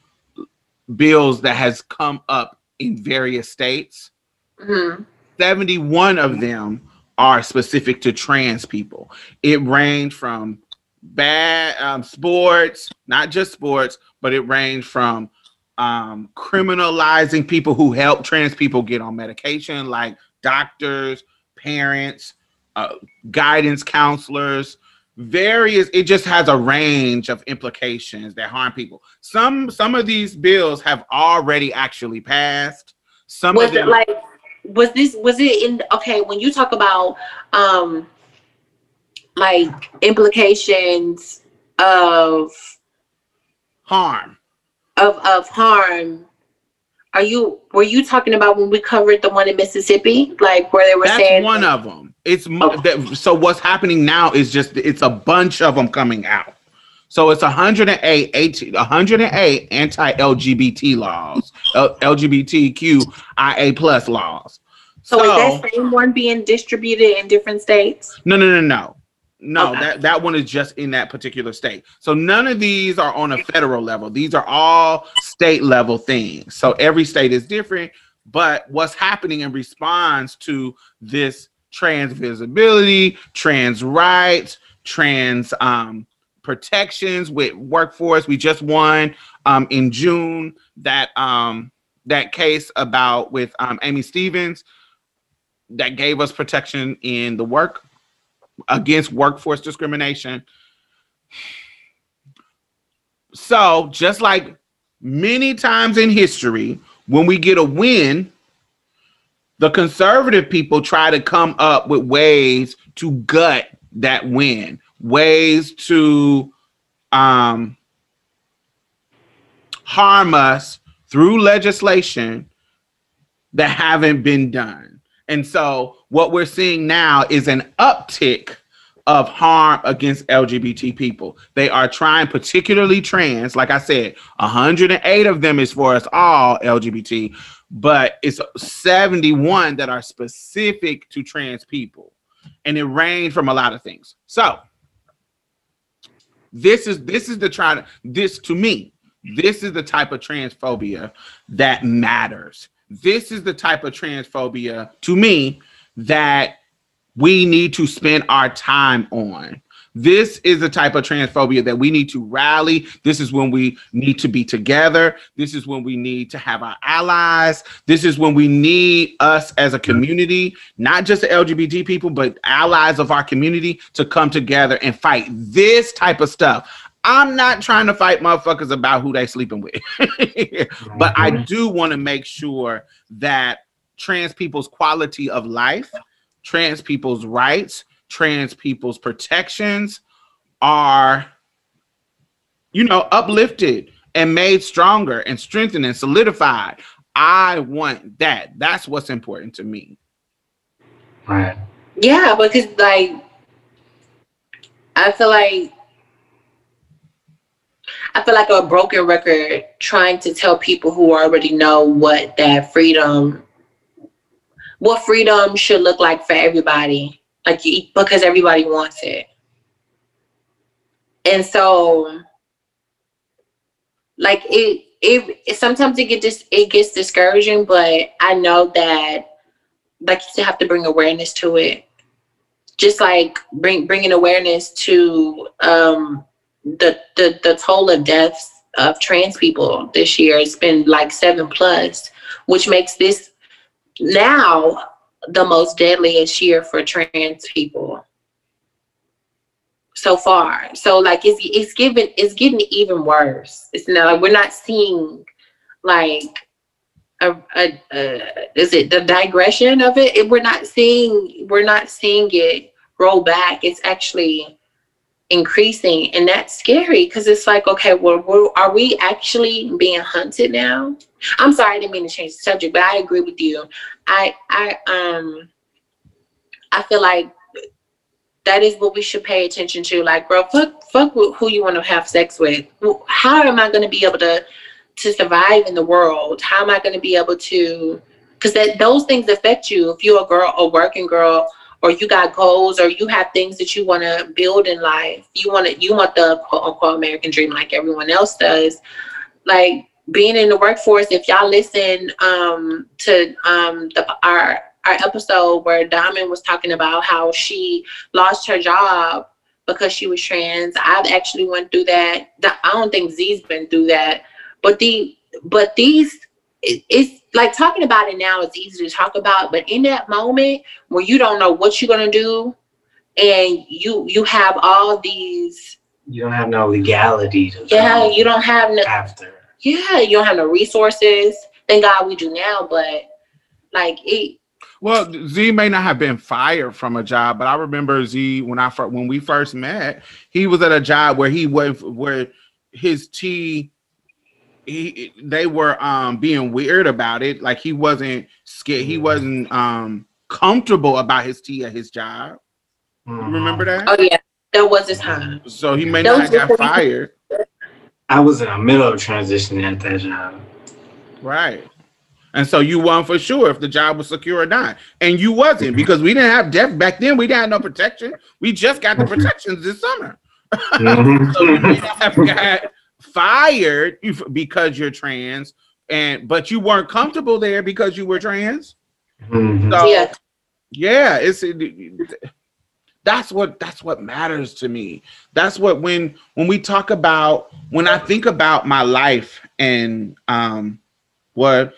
bills that has come up in various states. Mhm. 71 of them are specific to trans people. It ranged from bad um, sports, not just sports, but it ranged from um, criminalizing people who help trans people get on medication, like doctors, parents, uh, guidance counselors, various. It just has a range of implications that harm people. Some some of these bills have already actually passed. Some Was of it like, was this, was it in, okay, when you talk about, um, like implications of, harm. Of, of harm, are you, were you talking about when we covered the one in Mississippi? Like where they were That's saying, one of them. It's mu- that, so what's happening now is just it's a bunch of them coming out. So it's 108 18 108 anti-LGBT laws, LGBTQIA plus laws. so is that same one being distributed in different states? No, no, no, no. No, Okay. that, that one is just in that particular state. So none of these are on a federal level. These are all state level things. So every state is different. But what's happening in response to this trans visibility, trans rights, trans um, protections with workforce? We just won um, in June that um, that case about with um, Aimee Stephens that gave us protection in the work against workforce discrimination. So, just like many times in history, when we get a win, the conservative people try to come up with ways to gut that win, ways to um, harm us through legislation that haven't been done. And so what we're seeing now is an uptick of harm against LGBT people. They are trying, particularly trans, like I said, 108 of them is for us all LGBT, but it's 71 that are specific to trans people. And it range from a lot of things. So this is this is the try to this to me, this is the type of transphobia that matters. This is the type of transphobia to me that we need to spend our time on. This is the type of transphobia that we need to rally. This is when we need to be together. This is when we need to have our allies. This is when we need us as a community, not just the LGBT people, but allies of our community to come together and fight this type of stuff. I'm not trying to fight motherfuckers about who they sleeping with, but I mm-hmm. do want to make sure that trans people's quality of life, trans people's rights, trans people's protections are, you know, uplifted and made stronger and strengthened and solidified. I want that. That's what's important to me. Right. Yeah, because like I feel like I feel like a broken record trying to tell people who already know what that freedom what freedom should look like for everybody. Like because everybody wants it. And so like it it, sometimes it get dis, it gets discouraging, but I know that like you still have to bring awareness to it. Just like bring bringing awareness to um the the the toll of deaths of trans people this year. It's been like seven plus, which makes this now the most deadliest year for trans people so far. So like it's it's given it's getting even worse. It's not like we're not seeing like a, a, a is it the digression of it? it? We're not seeing we're not seeing it roll back. It's actually increasing and that's scary because it's like okay well are we actually being hunted now? I'm sorry i didn't mean to change the subject but i agree with you. I i um i feel like that is what we should pay attention to like bro fuck fuck who you want to have sex with. How am i going to be able to to survive in the world? How am i going to be able to because that those things affect you. If you're a girl a working girl or you got goals or you have things that you want to build in life you want to you want the quote unquote american dream like everyone else does like being in the workforce if y'all listen um to um the our our episode where diamond was talking about how she lost her job because she was trans i've actually went through that i don't think z's been through that but the but these it, it's like talking about it now is easy to talk about, but in that moment where you don't know what you're gonna do, and you you have all these. You don't have no legality. To yeah, you don't have no after. Yeah, you don't have no resources. Thank God we do now, but like it. Well, Z may not have been fired from a job, but I remember Z when I when we first met, he was at a job where he was where his T he they were um being weird about it. Like he wasn't scared. He mm-hmm. wasn't um comfortable about his T at his job. Mm-hmm. Remember that? Oh yeah, that was his time. So he may not have got fired. I was in the middle of transitioning at that job. Right. And so you won for sure if the job was secure or not. And you wasn't mm-hmm. because we didn't have death back then. We didn't have no protection. We just got the protections this summer. Mm-hmm. so you may not have got fired because you're trans, and but you weren't comfortable there because you were trans. Mm-hmm. So, yeah, yeah, it's it, that's what that's what matters to me. That's what when when we talk about when I think about my life and um what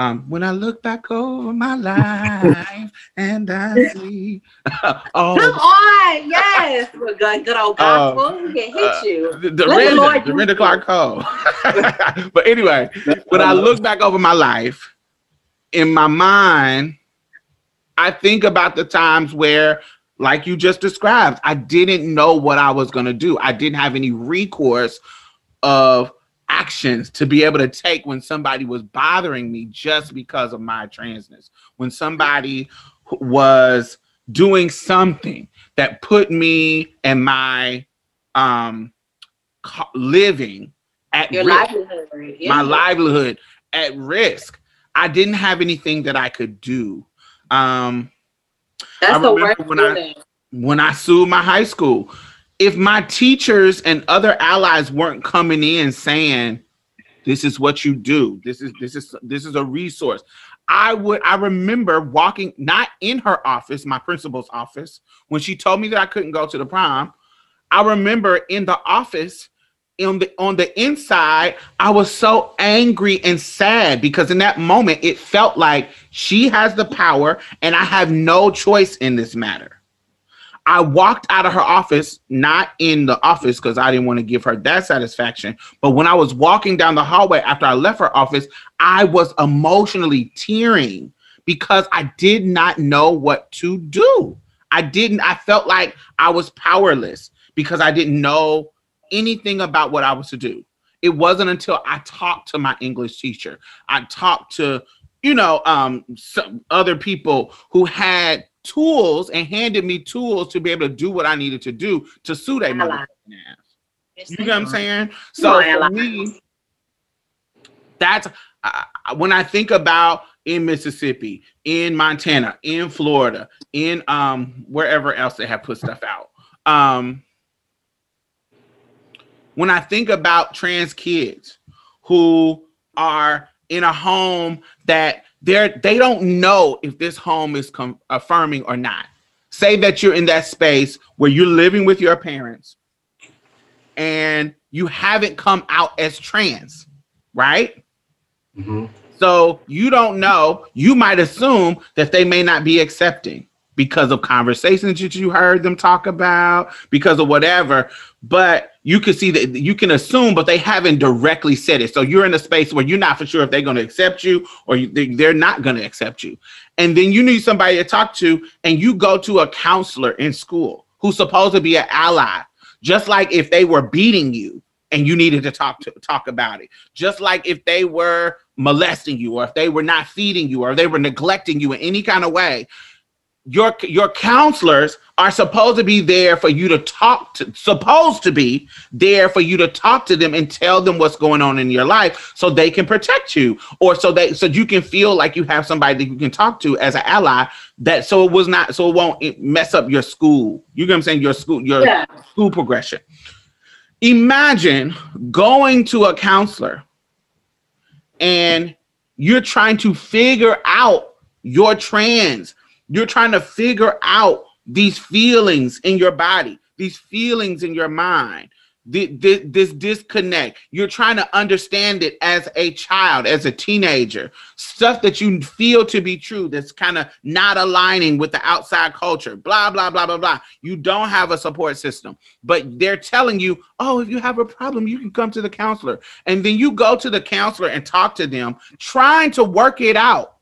Um, when I look back over my life and I see, Come oh, on, yes. Well, good, good old Uh, gospel. we can hit uh, you. the, the, Let the Lord Dorinda. Clark Cole. but anyway, when I look back over my life, in my mind, I think about the times where, like you just described, I didn't know what I was going to do. I didn't have any recourse of actions to be able to take when somebody was bothering me just because of my transness. When somebody was doing something that put me and my um living at Your risk livelihood. Yeah. my livelihood at risk. I didn't have anything that I could do. Um, That's I the worst when I- when I sued my high school, if my teachers and other allies weren't coming in saying, "This is what you do. This is this is this is a resource," I would. I remember walking not in her office, my principal's office, when she told me that I couldn't go to the prom. I remember in the office on the on the inside i was so angry and sad because in that moment it felt like she has the power and i have no choice in this matter i walked out of her office not in the office because i didn't want to give her that satisfaction but when i was walking down the hallway after i left her office i was emotionally tearing because i did not know what to do i didn't i felt like i was powerless because i didn't know anything about what I was to do. It wasn't until I talked to my English teacher, I talked to, you know, um, some other people who had tools and handed me tools to be able to do what I needed to do to sue motherfucking ass. You know what I'm saying? So for me, that's I- when I think about in Mississippi, in Montana, in Florida, in um wherever else they have put stuff out. Um, when I think about trans kids who are in a home that they're they don't know if this home is com- affirming or not. Say that you're in that space where you're living with your parents and you haven't come out as trans, right? Mhm. So you don't know, you might assume that they may not be accepting because of conversations that you heard them talk about, because of whatever. But you can see that you can assume, but they haven't directly said it. So you're in a space where you're not for sure if they're going to accept you or you, they- they're not going to accept you. And then you need somebody to talk to, and you go to a counselor in school who's supposed to be an ally, just like if they were beating you and you needed to talk to talk about it just like if they were molesting you or if they were not feeding you or they were neglecting you in any kind of way your your counselors are supposed to be there for you to talk to supposed to be there for you to talk to them and tell them what's going on in your life so they can protect you or so they so you can feel like you have somebody that you can talk to as an ally that so it was not so it won't mess up your school. You know what i'm saying? Your school your Yeah. school progression. Imagine going to a counselor and you're trying to figure out your trans you're trying to figure out these feelings in your body these feelings in your mind thi- thi- this disconnect. You're trying to understand it as a child as a teenager. Stuff that you feel to be true that's kind of not aligning with the outside culture. Blah blah blah blah blah. You don't have a support system but they're telling you oh if you have a problem you can come to the counselor. And then you go to the counselor and talk to them trying to work it out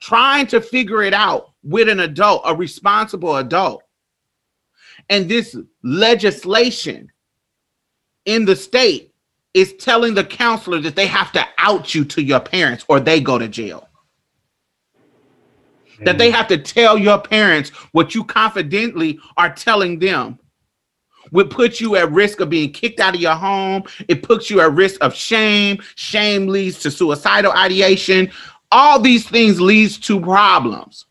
trying to figure it out with an adult a responsible adult and this legislation in the state is telling the counselor that they have to out you to your parents or they go to jail. That they have to tell your parents what you confidently are telling them would put you at risk of being kicked out of your home. It puts you at risk of shame. Shame leads to suicidal ideation. All these things leads to problems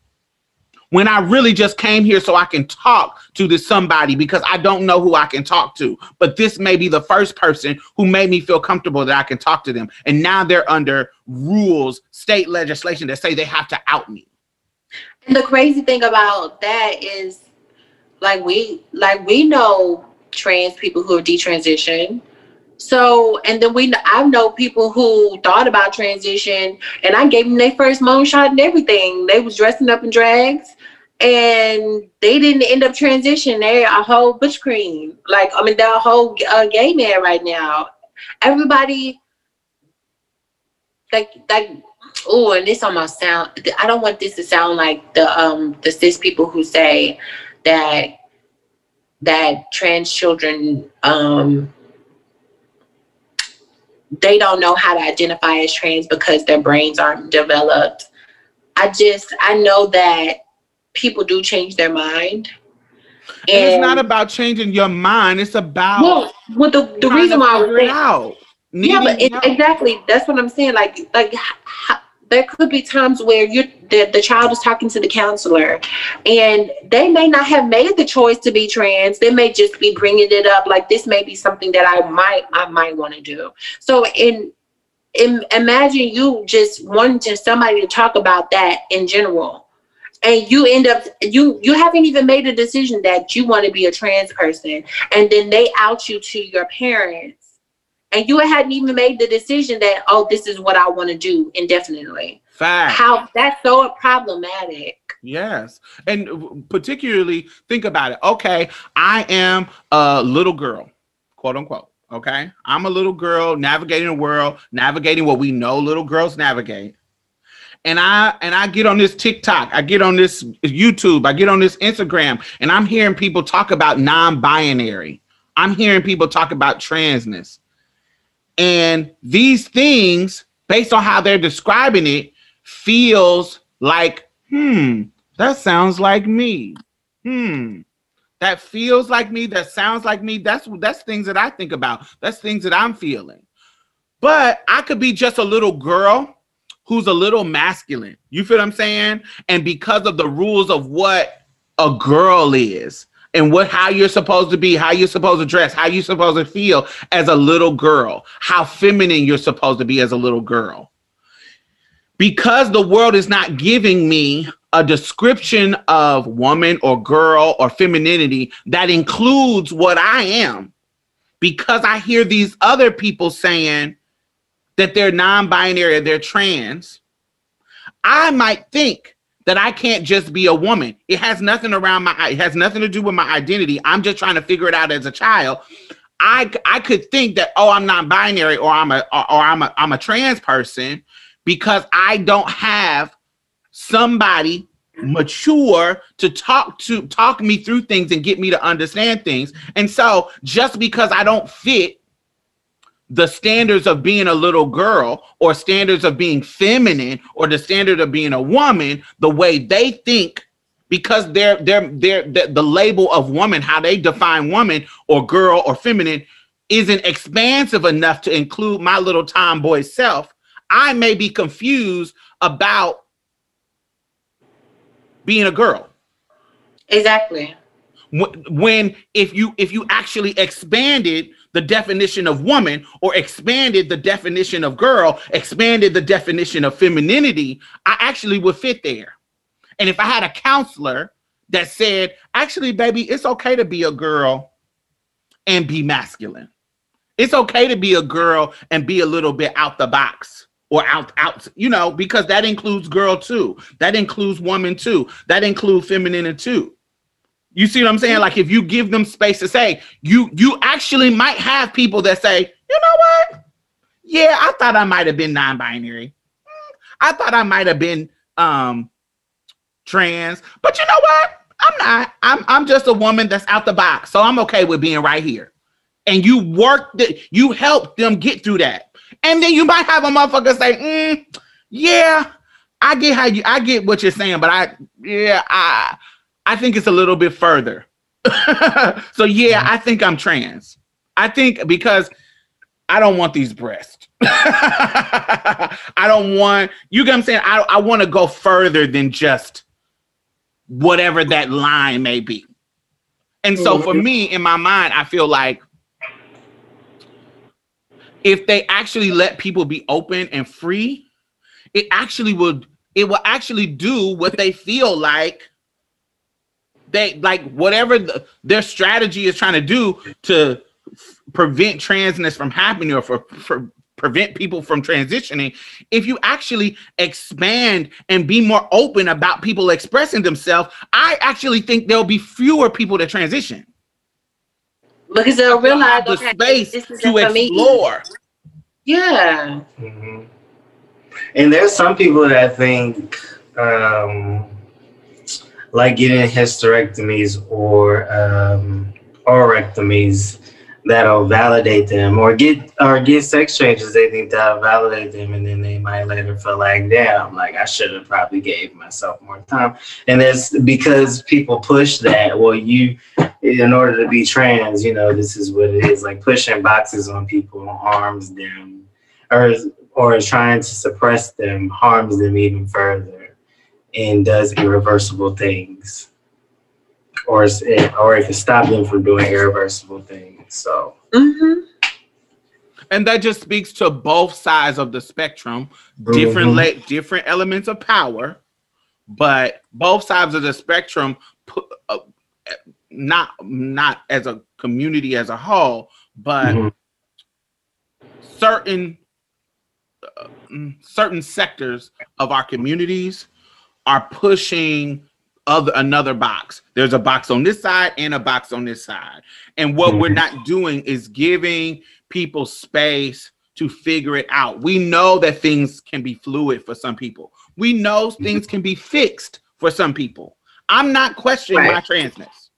when I really just came here so I can talk to this somebody because I don't know who I can talk to. But this may be the first person who made me feel comfortable that I can talk to them. And now they're under rules, state legislation that say they have to out me. And the crazy thing about that is, like we like we know trans people who are detransitioned, So, and then we, I know people who thought about transition, and I gave them their first moon shot and everything. They was dressing up in drags, and they didn't end up transitioning. They're a whole butch queen. Like, I mean, they're a whole uh, gay man right now. Everybody, like, like, oh, and this almost sound. I don't want this to sound like the um the cis people who say that that trans children um they don't know how to identify as trans because their brains aren't developed. I just I know that people do change their mind. And, it's not about changing your mind. It's about well, well the, the reason why I was out. Yeah, but it, exactly. That's what I'm saying. Like, like how, there could be times where you the, the child is talking to the counselor and they may not have made the choice to be trans. They may just be bringing it up. Like this may be something that i might i might want to do. So in, in imagine you just wanting somebody to talk about that in general and you end up you you haven't even made a decision that you want to be a trans person and then they out you to your parents and you hadn't even made the decision that oh this is what i want to do indefinitely Fact. how that's so problematic yes and particularly think about it okay i am a little girl quote unquote okay i'm a little girl navigating the world navigating what we know little girls navigate and I and I get on this TikTok, I get on this YouTube, I get on this Instagram, and I'm hearing people talk about non-binary. I'm hearing people talk about transness. And these things, based on how they're describing it, feels like, hmm, that sounds like me. Hmm. That feels like me, that sounds like me. That's that's things that I think about. That's things that I'm feeling. But I could be just a little girl who's a little masculine. You feel what I'm saying? And because of the rules of what a girl is, and what how you're supposed to be, how you're supposed to dress, how you're supposed to feel as a little girl, how feminine you're supposed to be as a little girl. Because the world is not giving me a description of woman or girl or femininity that includes what I am, because I hear these other people saying that they're non binary, they're trans, I might think that I can't just be a woman. It has nothing around my it has nothing to do with my identity. I'm just trying to figure it out as a child. I I could think that oh I'm not binary or I'm a or, or I'm a I'm a trans person because I don't have somebody mature to talk to talk me through things and get me to understand things. And so just because I don't fit the standards of being a little girl or standards of being feminine or the standard of being a woman the way they think because they're they're they're, they're the label of woman how they define woman or girl or feminine isn't expansive enough to include my little tomboy self. I may be confused about being a girl. Exactly. When if you if you actually expanded the definition of woman or expanded the definition of girl, expanded the definition of femininity, I actually would fit there. And if I had a counselor that said, actually, baby, it's okay to be a girl and be masculine. It's okay to be a girl and be a little bit out the box or out out you know because that includes girl too that includes woman too that includes feminine too you see what I'm saying? Like if you give them space to say, you you actually might have people that say, you know what? Yeah, I thought I might have been non-binary. I thought I might have been um trans, but you know what? I'm not. I'm I'm just a woman that's out the box. So I'm okay with being right here. And you work that you help them get through that. And then you might have a motherfucker say, mm, yeah, I get how you I get what you're saying, but I yeah, I I think it's a little bit further. so yeah, mm-hmm. I think I'm trans. I think because I don't want these breasts. I don't want you get what I'm saying. I, I want to go further than just whatever that line may be. And so mm-hmm. for me, in my mind, I feel like if they actually let people be open and free, it actually would it will actually do what they feel like they like whatever the, their strategy is trying to do to prevent transness from happening or for, for prevent people from transitioning if you actually expand and be more open about people expressing themselves i actually think there'll be fewer people that transition Because they'll realize the okay, space this is to for me. explore Yeah. hmm And there's some people that think um, like getting hysterectomies or um, orectomies that'll validate them, or get or get sex changes. They think that'll validate them, and then they might later feel like, damn, like I should have probably gave myself more time. And it's because people push that. Well, you, in order to be trans, you know, this is what it is. Like pushing boxes on people harms them, or or trying to suppress them harms them even further and does irreversible things or it, or it can stop them from doing irreversible things so Mm-hmm. and that just speaks to both sides of the spectrum different Mhm. la- different elements of power but both sides of the spectrum put, uh, not not as a community as a whole but Mhm. certain uh, mm, certain sectors of our communities are pushing other another box there's a box on this side and a box on this side and what we're Mhm. not doing is giving people space to figure it out we know that things can be fluid for some people we know things can be fixed for some people i'm not questioning my Right. transness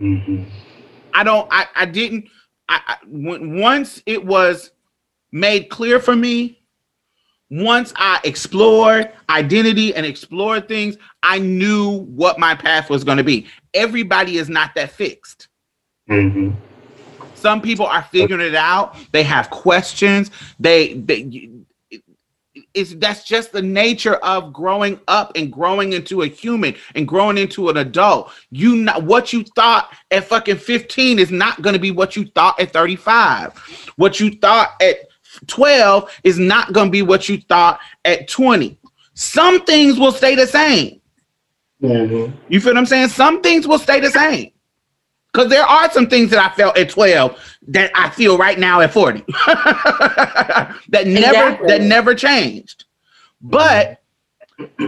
Mhm. I don't. I. I didn't. I, I when, once it was made clear for me. Once I explored identity and explored things, I knew what my path was going to be. Everybody is not that fixed. Mhm. Some people are figuring it out. They have questions. They. they it's that's just the nature of growing up and growing into a human and growing into an adult. You not what you thought at fucking 15 is not going to be what you thought at 35. What you thought at 12 is not going to be what you thought at 20. Some things will stay the same. Mhm. You feel what I'm saying? Some things will stay the same. Because there are some things that I felt at 12 that I feel right now at 40. that never Exactly. that never changed. But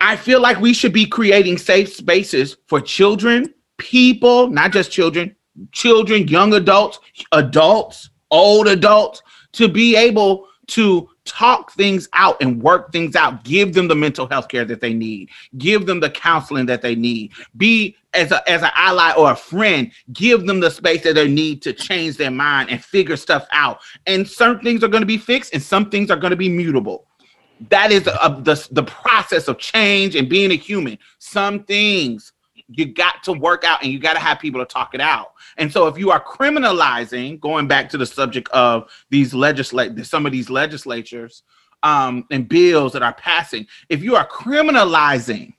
I feel like we should be creating safe spaces for children, people, not just children, children, young adults, adults, old adults, to be able to talk things out and work things out. Give them the mental health care that they need. Give them the counseling that they need. Be as a as an ally or a friend. Give them the space that they need to change their mind and figure stuff out. And certain things are going to be fixed, and some things are going to be mutable that is a, the, the process of change and being a human. Some things you got to work out and you got to have people to talk it out. And so if you are criminalizing, going back to the subject of these legislate some of these legislatures um, and bills that are passing, if you are criminalizing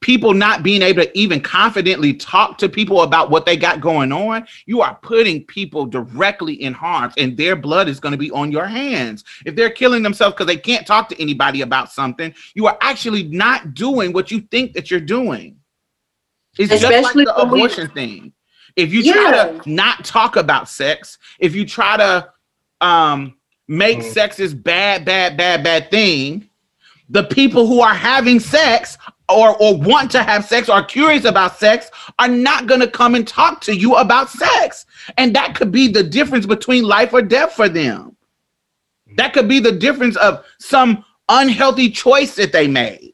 people not being able to even confidently talk to people about what they got going on, you are putting people directly in harm and their blood is going to be on your hands. If they're killing themselves because they can't talk to anybody about something, you are actually not doing what you think that you're doing. It's Especially just like the when we- abortion thing. If you try Yeah. to not talk about sex, if you try to um, make Mm. sex this bad, bad, bad, bad thing, the people who are having sex or, or want to have sex or are curious about sex are not going to come and talk to you about sex. And that could be the difference between life or death for them. That could be the difference of some unhealthy choice that they made.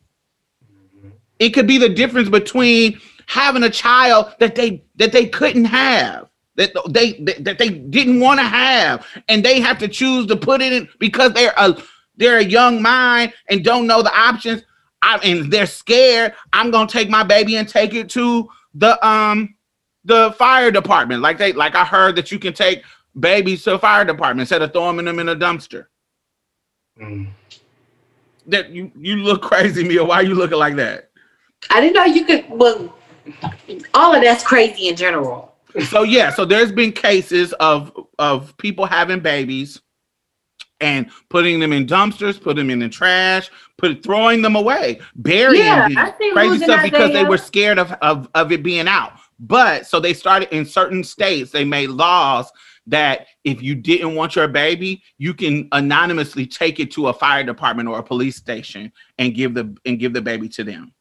It could be the difference between having a child that they that they couldn't have. That they that they didn't want to have, and they have to choose to put it in because they're a they're a young mind and don't know the options. I, and they're scared. I'm gonna take my baby and take it to the um the fire department. Like they like I heard that you can take babies to the fire department instead of throwing them in a dumpster. Mm. That you you look crazy, Mia. Why are you looking like that? I didn't know you could. Well, all of that's crazy in general. so yeah, so there's been cases of of people having babies and putting them in dumpsters, putting them in the trash, put throwing them away, burying Yeah, crazy stuff because they were scared of, of of it being out. But so they started in certain states, they made laws that if you didn't want your baby, you can anonymously take it to a fire department or a police station and give the and give the baby to them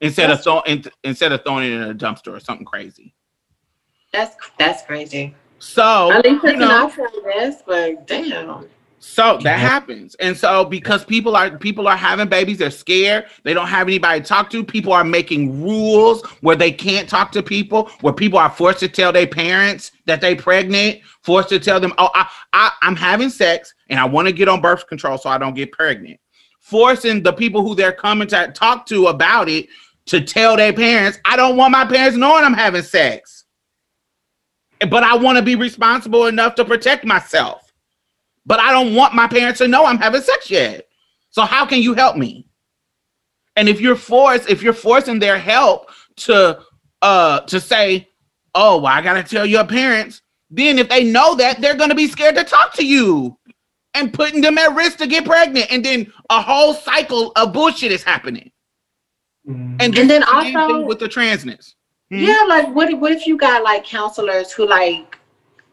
instead of throwing instead of throwing it in a dumpster or something crazy. That's that's crazy. So At least it's know, not for this, but damn. So that happens. And so because people are people are having babies, they're scared, they don't have anybody to talk to. People are making rules where they can't talk to people, where people are forced to tell their parents that they're pregnant, forced to tell them, "Oh, I, I I'm having sex and I want to get on birth control so I don't get pregnant." Forcing the people who they're coming to talk to about it to tell their parents, "I don't want my parents knowing I'm having sex." But I want to be responsible enough to protect myself but I don't want my parents to know I'm having sex yet. So how can you help me? And if you're forced, if you're forcing their help to uh to say, oh, well, I gotta tell your parents, then if they know that, they're gonna be scared to talk to you and putting them at risk to get pregnant. And then a whole cycle of bullshit is happening. Mm. And, And then this is the same also- with the transness. Hmm? Yeah, like what if what if you got like counselors who like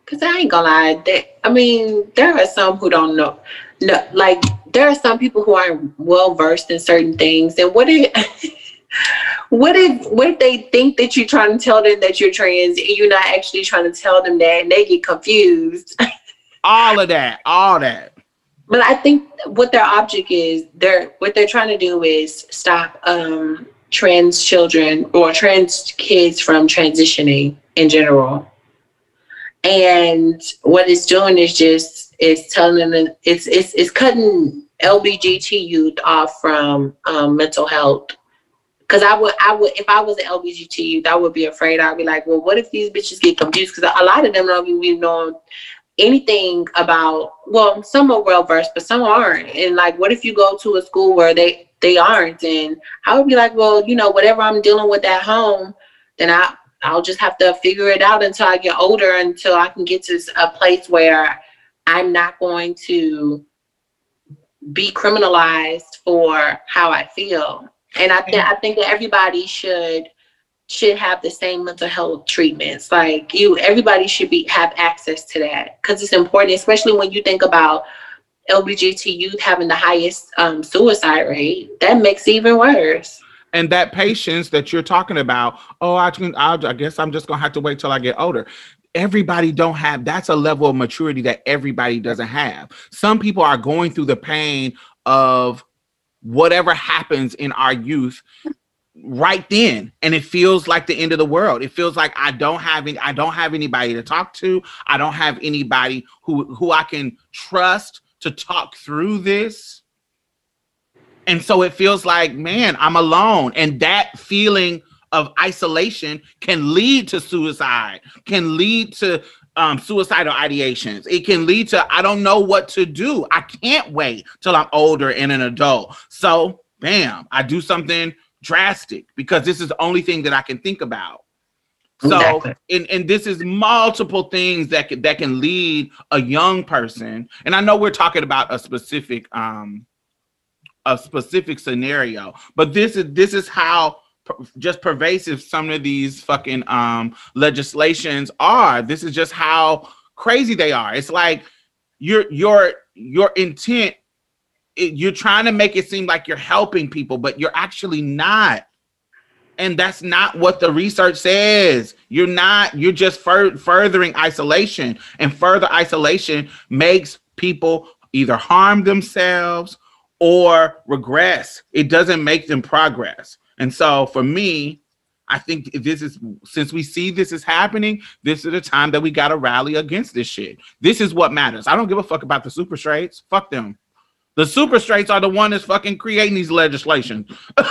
cause I ain't gonna lie, they, I mean, there are some who don't know no like there are some people who aren't well versed in certain things. And what if what if what if they think that you're trying to tell them that you're trans and you're not actually trying to tell them that and they get confused? All of that, all that. But I think what their object is, they're what they're trying to do is stop um, trans children or trans kids from transitioning in general. And what it's doing is just it's telling them it's it's it's cutting LBGT youth off from um, mental health. Cause I would I would if I was an LBGT youth, I would be afraid. I'd be like, well, what if these bitches get confused? Because a lot of them don't even know anything about well some are well versed but some aren't. And like what if you go to a school where they they aren't? And i would be like well you know whatever i'm dealing with at home then i i'll just have to figure it out until i get older until i can get to a place where i'm not going to be criminalized for how i feel. And i think i think that everybody should should have the same mental health treatments. Like you, everybody should be have access to that because it's important, especially when you think about LBGT youth having the highest um, suicide rate. That makes even worse. and that patience that you're talking about oh i I'll, i guess i'm just gonna have to wait till i get older everybody don't have that's a level of maturity that everybody doesn't have some people are going through the pain of whatever happens in our youth right then and it feels like the end of the world it feels like i don't have any i don't have anybody to talk to i don't have anybody who who i can trust to talk through this and so it feels like, man, I'm alone. And that feeling of isolation can lead to suicide, can lead to um, suicidal ideations. It can lead to, I don't know what to do. I can't wait till I'm older and an adult. So, bam, I do something drastic because this is the only thing that I can think about. So, Exactly. and, and this is multiple things that can, that can lead a young person. And I know we're talking about a specific um, a specific scenario but this is this is how just pervasive some of these fucking um legislations are this is just how crazy they are it's like your your your intent it, you're trying to make it seem like you're helping people but you're actually not and that's not what the research says you're not you're just fur- furthering isolation and further isolation makes people either harm themselves or regress. It doesn't make them progress. And so for me, I think this is since we see this is happening, this is the time that we got to rally against this shit. This is what matters. I don't give a fuck about the super straights. Fuck them. The super straights are the one that's fucking creating these legislation. you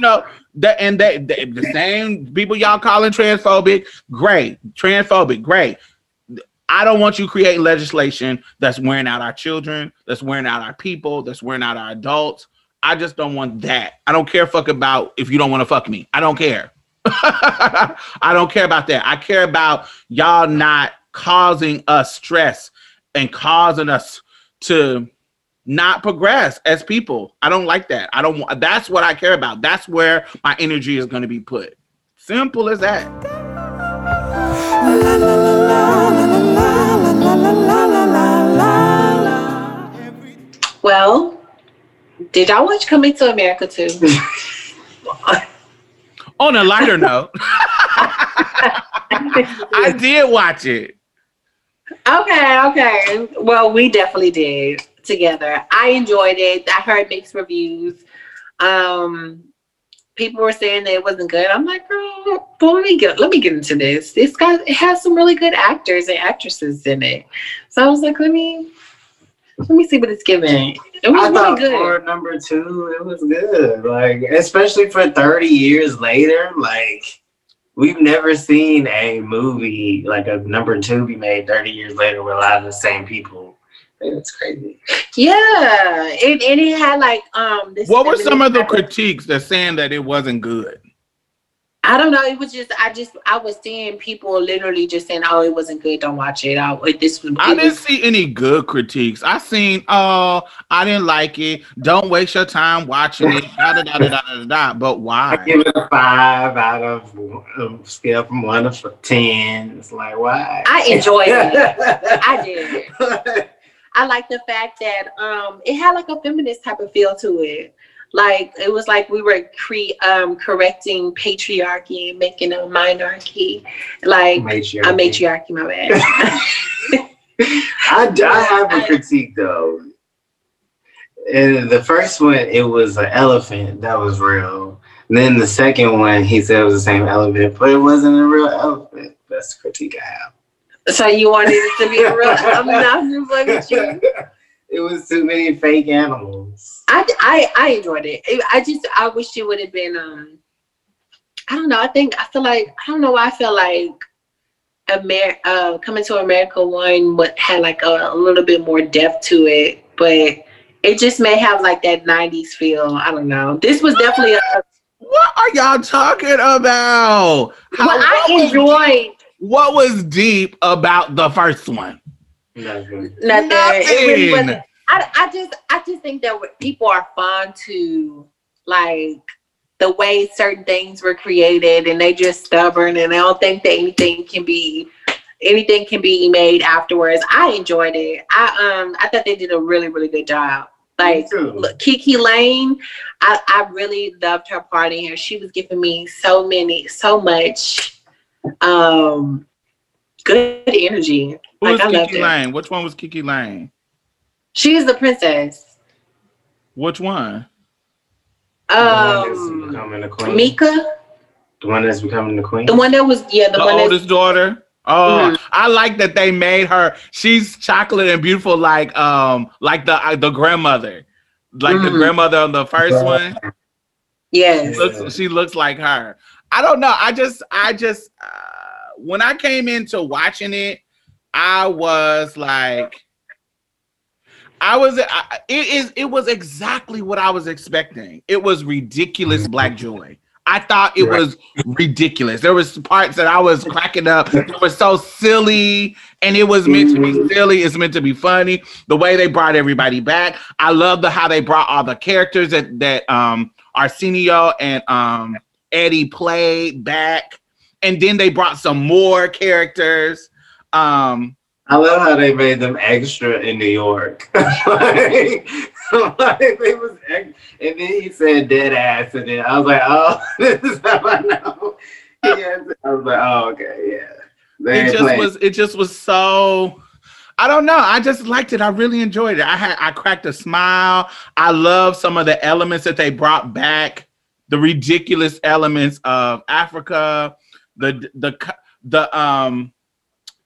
know, that and they, they the same people y'all calling transphobic, great. Transphobic, great. I don't want you creating legislation that's wearing out our children, that's wearing out our people, that's wearing out our adults. I just don't want that. I don't care fuck about if you don't want to fuck me. I don't care. I don't care about that. I care about y'all not causing us stress and causing us to not progress as people. I don't like that. I don't want that's what I care about. That's where my energy is going to be put. Simple as that. Well, did y'all watch Coming to America too? On a lighter note, I did watch it. Okay, okay. Well, we definitely did together. I enjoyed it. I heard mixed reviews. Um, people were saying that it wasn't good. I'm like, girl, well, let me get let me get into this. This guy it has some really good actors and actresses in it. So I was like, let me let me see what it's giving. It was I really thought good. for number two, it was good. Like, especially for 30 years later, like we've never seen a movie like a number two be made 30 years later with a lot of the same people. It's crazy. Yeah, and, and it had like um. This What were some of the feminist- critiques that saying that it wasn't good? I don't know. It was just I just I was seeing people literally just saying, "Oh, it wasn't good. Don't watch it." I, this was. I didn't was- see any good critiques. I seen, oh, I didn't like it. Don't waste your time watching it. Da, da, da, da, da, da, da. But I give it a five out of a scale from one to ten. It's like why? I enjoyed it. I did. I like the fact that um it had like a feminist type of feel to it. Like it was like we were cre- um correcting patriarchy and making a minarchy. Like Matriarchy. a matriarchy, my bad. I, I have a critique though. And the first one, it was an elephant that was real. And then the second one, he said it was the same elephant, but it wasn't a real elephant. That's the critique I have. so you wanted it to be a real I'm not just like with you. It was too many fake animals. I, I I enjoyed it. It- I just I wish it would have been um I don't know. I think I feel like I don't know why I feel like Amer uh coming to America one what had like a, a little bit more depth to it, but it just may have like that 90s feel. I don't know. This was definitely a What are y'all talking about? How- well, I what was- enjoyed What was deep about the first one? Nothing. nothing. It really wasn't I, I just I just think that people are fond to like the way certain things were created and they just stubborn and they don't think that anything can be anything can be made afterwards. I enjoyed it. I um I thought they did a really really good job. Like look, Kiki Layne, I I really loved her part in here. She was giving me so many so much um good energy. Who was Like, I Kiki. Layne? Which one was Kiki Layne? She is the princess. Which one? the one Um, the. Meeka, The one that's becoming the queen. the one that was yeah, the, The, one that's oldest daughter. Oh, Mhm. I like that they made her. She's chocolate and beautiful, like um, like the uh, the grandmother, like the Mhm. grandmother on the first one. yes. looks she looks like her. I don't know. I just I just uh, when I came into watching it, I was like I was I, it is it was exactly what I was expecting. It was ridiculous black joy. I thought it Right. was ridiculous. There was parts that I was cracking up. It was so silly, and it was meant to be silly. It's meant to be funny. The way they brought everybody back, I love the how they brought all the characters that that um Arsenio and um Eddie played back, and then they brought some more characters. Um, I love how they made them extra in New York. like, like they was, ex- and then he said dead ass, and then I was like, oh, this is how I know. Yes. I was like, oh, okay, yeah. They it just playing. was it just was so I don't know. I just liked it. I really enjoyed it. I had I cracked a smile. I love some of the elements that they brought back. The ridiculous elements of Africa, the the the um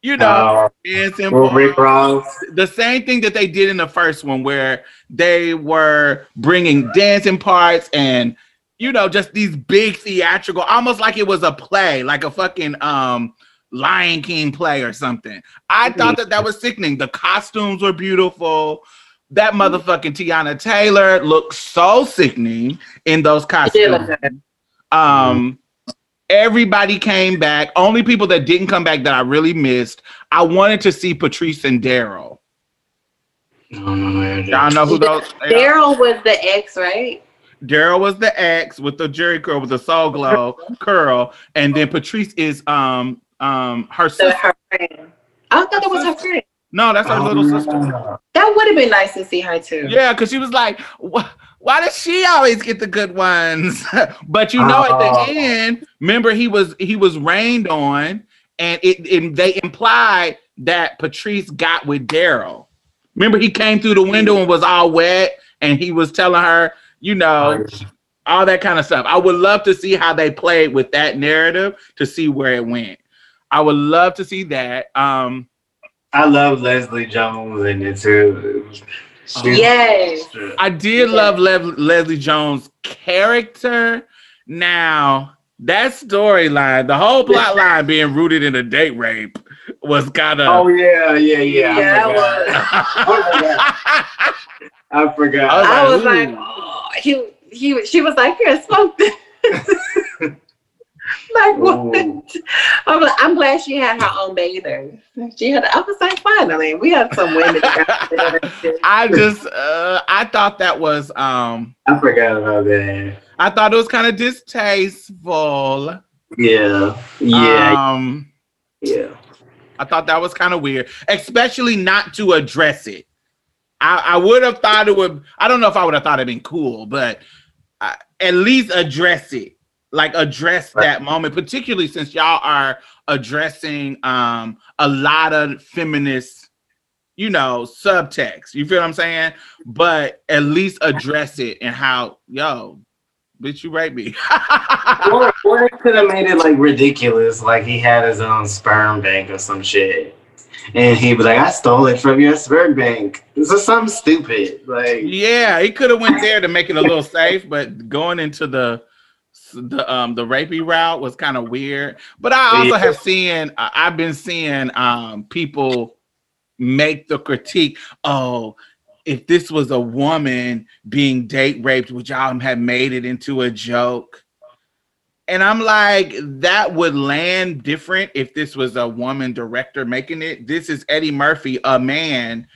you know dancing well, Rick parts. The same thing that they did in the first one where they were bringing dancing parts and you know just these big theatrical almost like it was a play like a fucking um lion king play or something. I thought that that was sickening. The costumes were beautiful. That motherfucking teyana taylor looked so sickening in those It did look costumes. um everybody came back only people that didn't come back that i really missed i wanted to see patrice and daryl No, no, no, Y'all know who those? Daryl was the ex, right? Daryl was the ex with the Jheri curl with the Soul Glo curl, and then Patrice is um um her So sister. her friend. I thought that was her friend. No, that's her little sister. That would have been nice to see her too. Yeah, because she was like, "Wh- why does she always get the good ones? but you know, at the Oh. end, remember he was he was rained on, and it, it they implied that Patrice got with Daryl. Remember, he came through the window and was all wet, and he was telling her, you know, all that kind of stuff. I would love to see how they played with that narrative to see where it went. I would love to see that. Um, I love Leslie Jones in it too. She's- Yes. I did love Le- Leslie Jones' character. Now, that storyline, the whole plot line being rooted in a date rape was kind of. Oh yeah, yeah, yeah. Yeah, I it forgot. I forgot. I was Ooh. like, oh, he, he, she was like, here, smoke this. like what? I'm, like, I'm glad she had her own bathers. She had. I was like, finally, we have some women. I just, uh, I thought that was, um, I forgot about that. I thought it was kind of distasteful. Yeah, yeah, Um, yeah. I thought that was kind of weird, especially not to address it. I, I would have thought it would. I don't know if I would have thought it'd been cool, but uh, at least address it. Like address Right. that moment, particularly since y'all are addressing um a lot of feminist, you know, subtext. You feel what I'm saying? But at least address it and how, yo, bitch, you raped me. Or, or it could have made it like ridiculous, like he had his own sperm bank or some shit. And he'd be like, I stole it from your sperm bank. This is something stupid. Like, Yeah, he could have went there to make it a little safe, but going into the the um the rapey route was kind of weird. But I also Yeah. have seen I've been seeing um people make the critique, oh, if this was a woman being date raped, would y'all have made it into a joke? And I'm like, that would land different if this was a woman director making it. This is Eddie Murphy, a man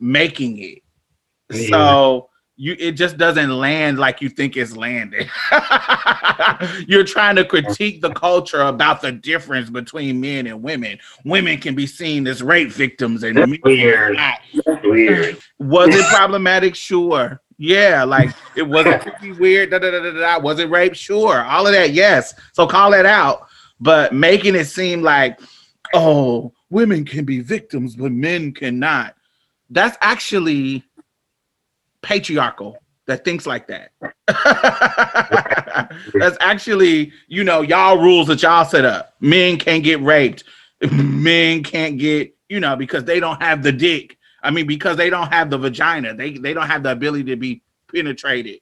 making it. Yeah. So you it just doesn't land like you think it's landing. You're trying to critique the culture about the difference between men and women. Women can be seen as rape victims and that's men weird. not. That's weird. Was it problematic? Sure. Yeah, like it was it pretty weird. Da, da, da, da, da. Was it rape? Sure. All of that, yes. So call that out. But making it seem like, oh, women can be victims, but men cannot. That's actually patriarchal that thinks like that. That's actually, you know, y'all rules that y'all set up. Men can't get raped. Men can't get, you know, because they don't have the dick. I mean, because they don't have the vagina. They they don't have the ability to be penetrated.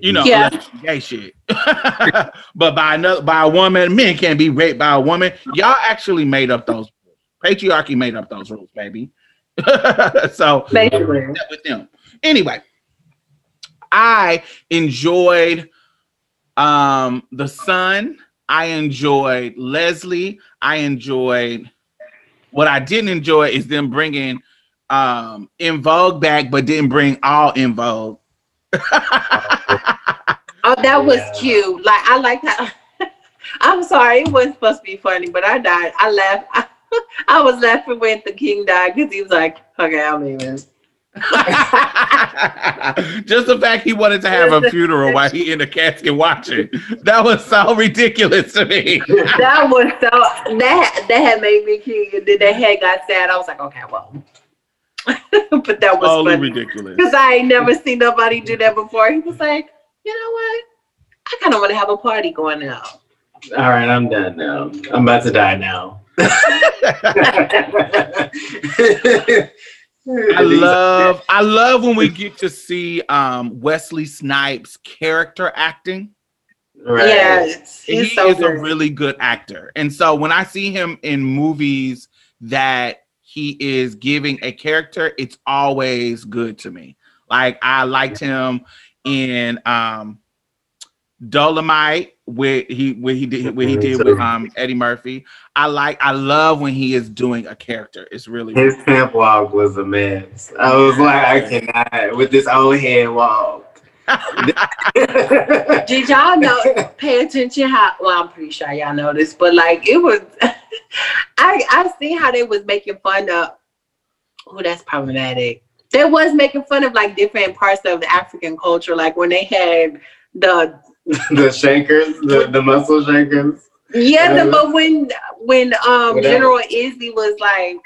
You know, Yeah. gay shit. but by another by a woman, men can't be raped by a woman. Y'all actually made up those rules. Patriarchy made up those rules, baby. so Basically. that with them. Anyway, I enjoyed um the son. I enjoyed Leslie. I enjoyed what I didn't enjoy is them bringing um En Vogue back, but didn't bring all En Vogue. Oh, that was Yeah. cute. Like I like that. I'm sorry, it wasn't supposed to be funny, but I died. I laughed. I, I was laughing when the king died because he was like, "Okay, I'm leaving." Just the fact he wanted to have a funeral while he in the casket watching. That was so ridiculous to me. that was so that that had made me king. And then the head got sad. I was like, "Okay, well," but that was Totally funny ridiculous. because I ain't never seen nobody do that before. He was like, "You know what? I kind of want to have a party going out." All right, I'm done now. I'm about to die now. I love I love when we get to see um Wesley Snipes character acting. Right. Yes, he he's so is a really good actor. And so when I see him in movies that he is giving a character, it's always good to me. Like I liked him in um Dolomite where he where he did what he did with um Eddie Murphy. I like I love when he is doing a character. It's really His pimp walk was a mess. I was like, I cannot with this old head walk. Did y'all know? Pay attention how. Well, I'm pretty sure y'all know this, but like it was. I I see how they was making fun of. Oh, that's problematic. They was making fun of like different parts of the African culture, like when they had the the shakers, the, the muscle shakers. yeah, the, Uh, but when when um Whatever. General Izzi was like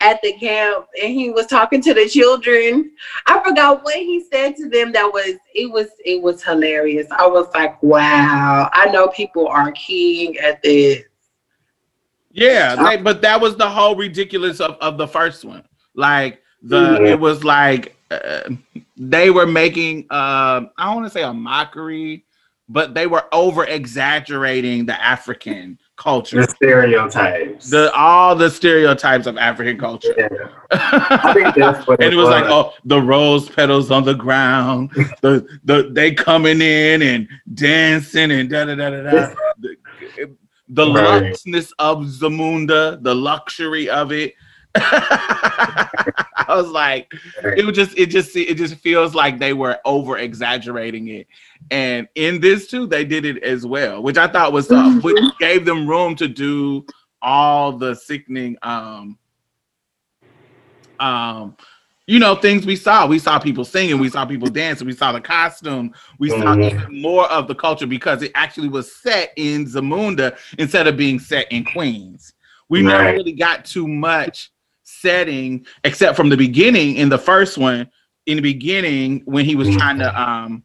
at the camp and he was talking to the children, I forgot what he said to them. That was it was it was hilarious. I was like, wow, I know people are keying at this. Yeah, they, but that was the whole ridiculous of, of the first one. Like the Yeah. it was like uh, they were making uh, I don't want to say a mockery, but they were over exaggerating the African culture. The stereotypes. The all the stereotypes of African culture. yeah. I think that's what and it it was like, oh, the rose petals on the ground, the the they coming in and dancing and da da da da da. The, the Right. luxness of Zamunda, the luxury of it. I was like, it was just, it just, it just feels like they were over exaggerating it, and in this too, they did it as well, which I thought was, uh, which gave them room to do all the sickening, um, um, you know, things we saw. We saw people singing, we saw people dancing, we saw the costume, we saw Mhm. even more of the culture because it actually was set in Zamunda instead of being set in Queens. We never really got too much setting except from the beginning in the first one. In the beginning, when he was trying to um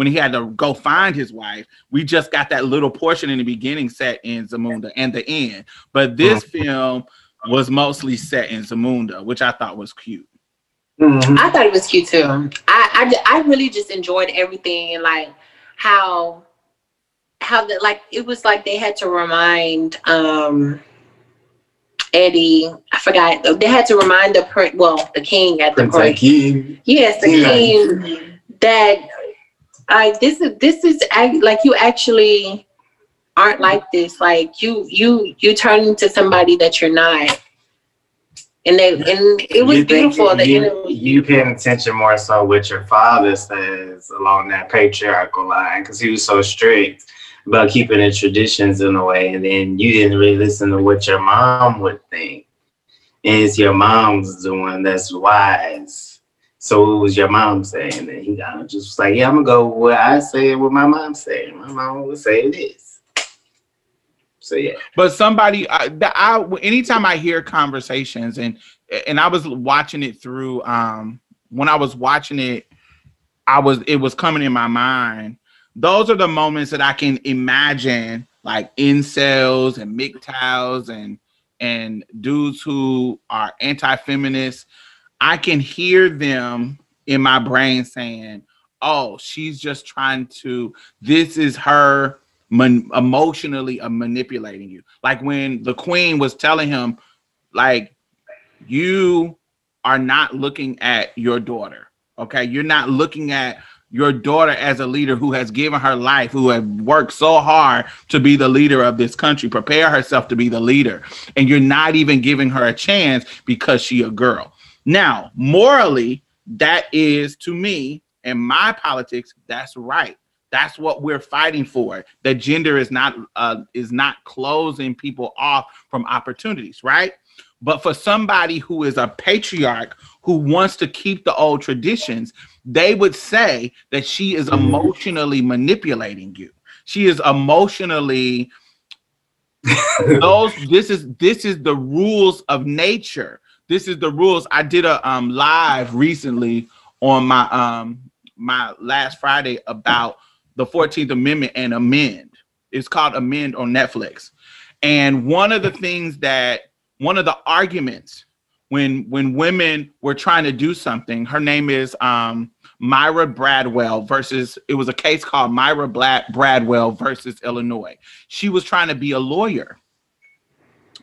when he had to go find his wife, we just got that little portion in the beginning set in Zamunda and the end. But this film was mostly set in Zamunda, which I thought was cute. Mhm. I thought it was cute too. I, I, I really just enjoyed everything and like how how that like it was like they had to remind um Eddie, I forgot they had to remind the prin- well the king at the Prince court. Akeem. Yes, the Yeah. king that I this is this is like you actually aren't like this. Like you you you turn into somebody that you're not. And they and it was You beautiful. The you, interview. you paying attention more so what your father says along that patriarchal line because he was so strict about keeping the traditions in a way, and then you didn't really listen to what your mom would think. And it's your mom's the one that's wise. So what was your mom saying? And he of just was like, "Yeah, I'm gonna go with what I say what my mom said. My mom would say this. So yeah, But somebody, I, the, I anytime I hear conversations and and I was watching it through, um, when I was watching it, I was it was coming in my mind. Those are the moments that I can imagine, like incels and MGTOWs and and dudes who are anti-feminist. I can hear them in my brain saying, "Oh, she's just trying to. This is her." man- emotionally uh, manipulating you. Like when the queen was telling him, like, you are not looking at your daughter. Okay. You're not looking at your daughter as a leader who has given her life, who has worked so hard to be the leader of this country, prepare herself to be the leader. And you're not even giving her a chance because she a girl. Now, morally, that is to me and my politics, that's right. That's what we're fighting for. That gender is not uh, is not closing people off from opportunities, right? But for somebody who is a patriarch who wants to keep the old traditions, they would say that she is emotionally manipulating you. She is emotionally those this is this is the rules of nature. This is the rules. I did a um live recently on my um my last Friday about the 14th Amendment and amend. It's called Amend on Netflix. And one of the things that one of the arguments when when women were trying to do something, her name is um Myra Bradwell versus it was a case called Myra Black Bradwell versus Illinois. She was trying to be a lawyer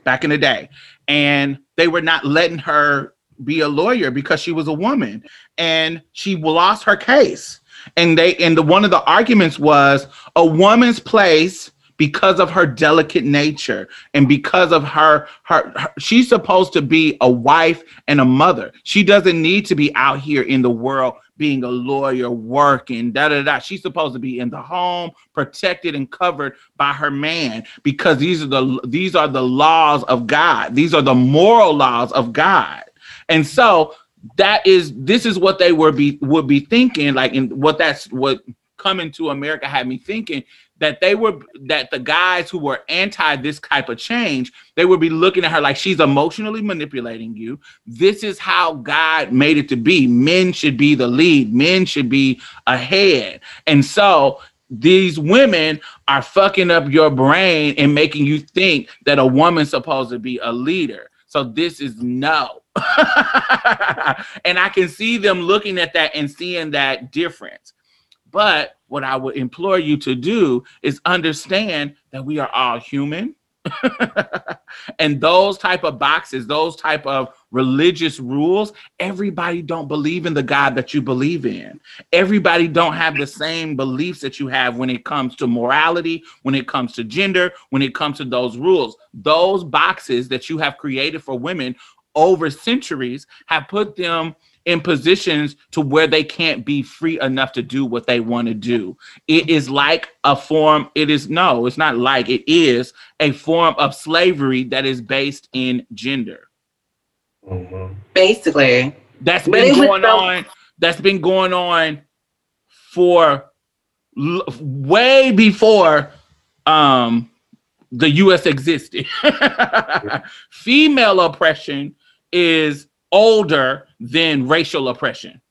back in the day, and they were not letting her be a lawyer because she was a woman, and she lost her case. And they and the one of the arguments was a woman's place because of her delicate nature and because of her, her her she's supposed to be a wife and a mother she doesn't need to be out here in the world being a lawyer working da da da. She's supposed to be in the home protected and covered by her man because these are the these are the laws of god. These are the moral laws of god. And so that is this is what they were be would be thinking like and what that's what coming to america had me thinking that they were that the guys who were anti this type of change they would be looking at her like she's emotionally manipulating you. This is how god made it to be. Men should be the lead. Men should be ahead. And so these women are fucking up your brain and making you think that a woman's supposed to be a leader. So this is no. And i can see them looking at that and seeing that difference. But what I would implore you to do is understand that we are all human. and those type of boxes, those type of religious rules, everybody don't believe in the God that you believe in. Everybody don't have the same beliefs that you have when it comes to morality, when it comes to gender, when it comes to those rules. Those boxes that you have created for women over centuries have put them in positions to where they can't be free enough to do what they want to do. It is like a form, it is no, it's not like it is a form of slavery that is based in gender. Mhm. Basically. that's been going so- on, that's been going on for l- way before um the US existed. Female oppression is older than racial oppression.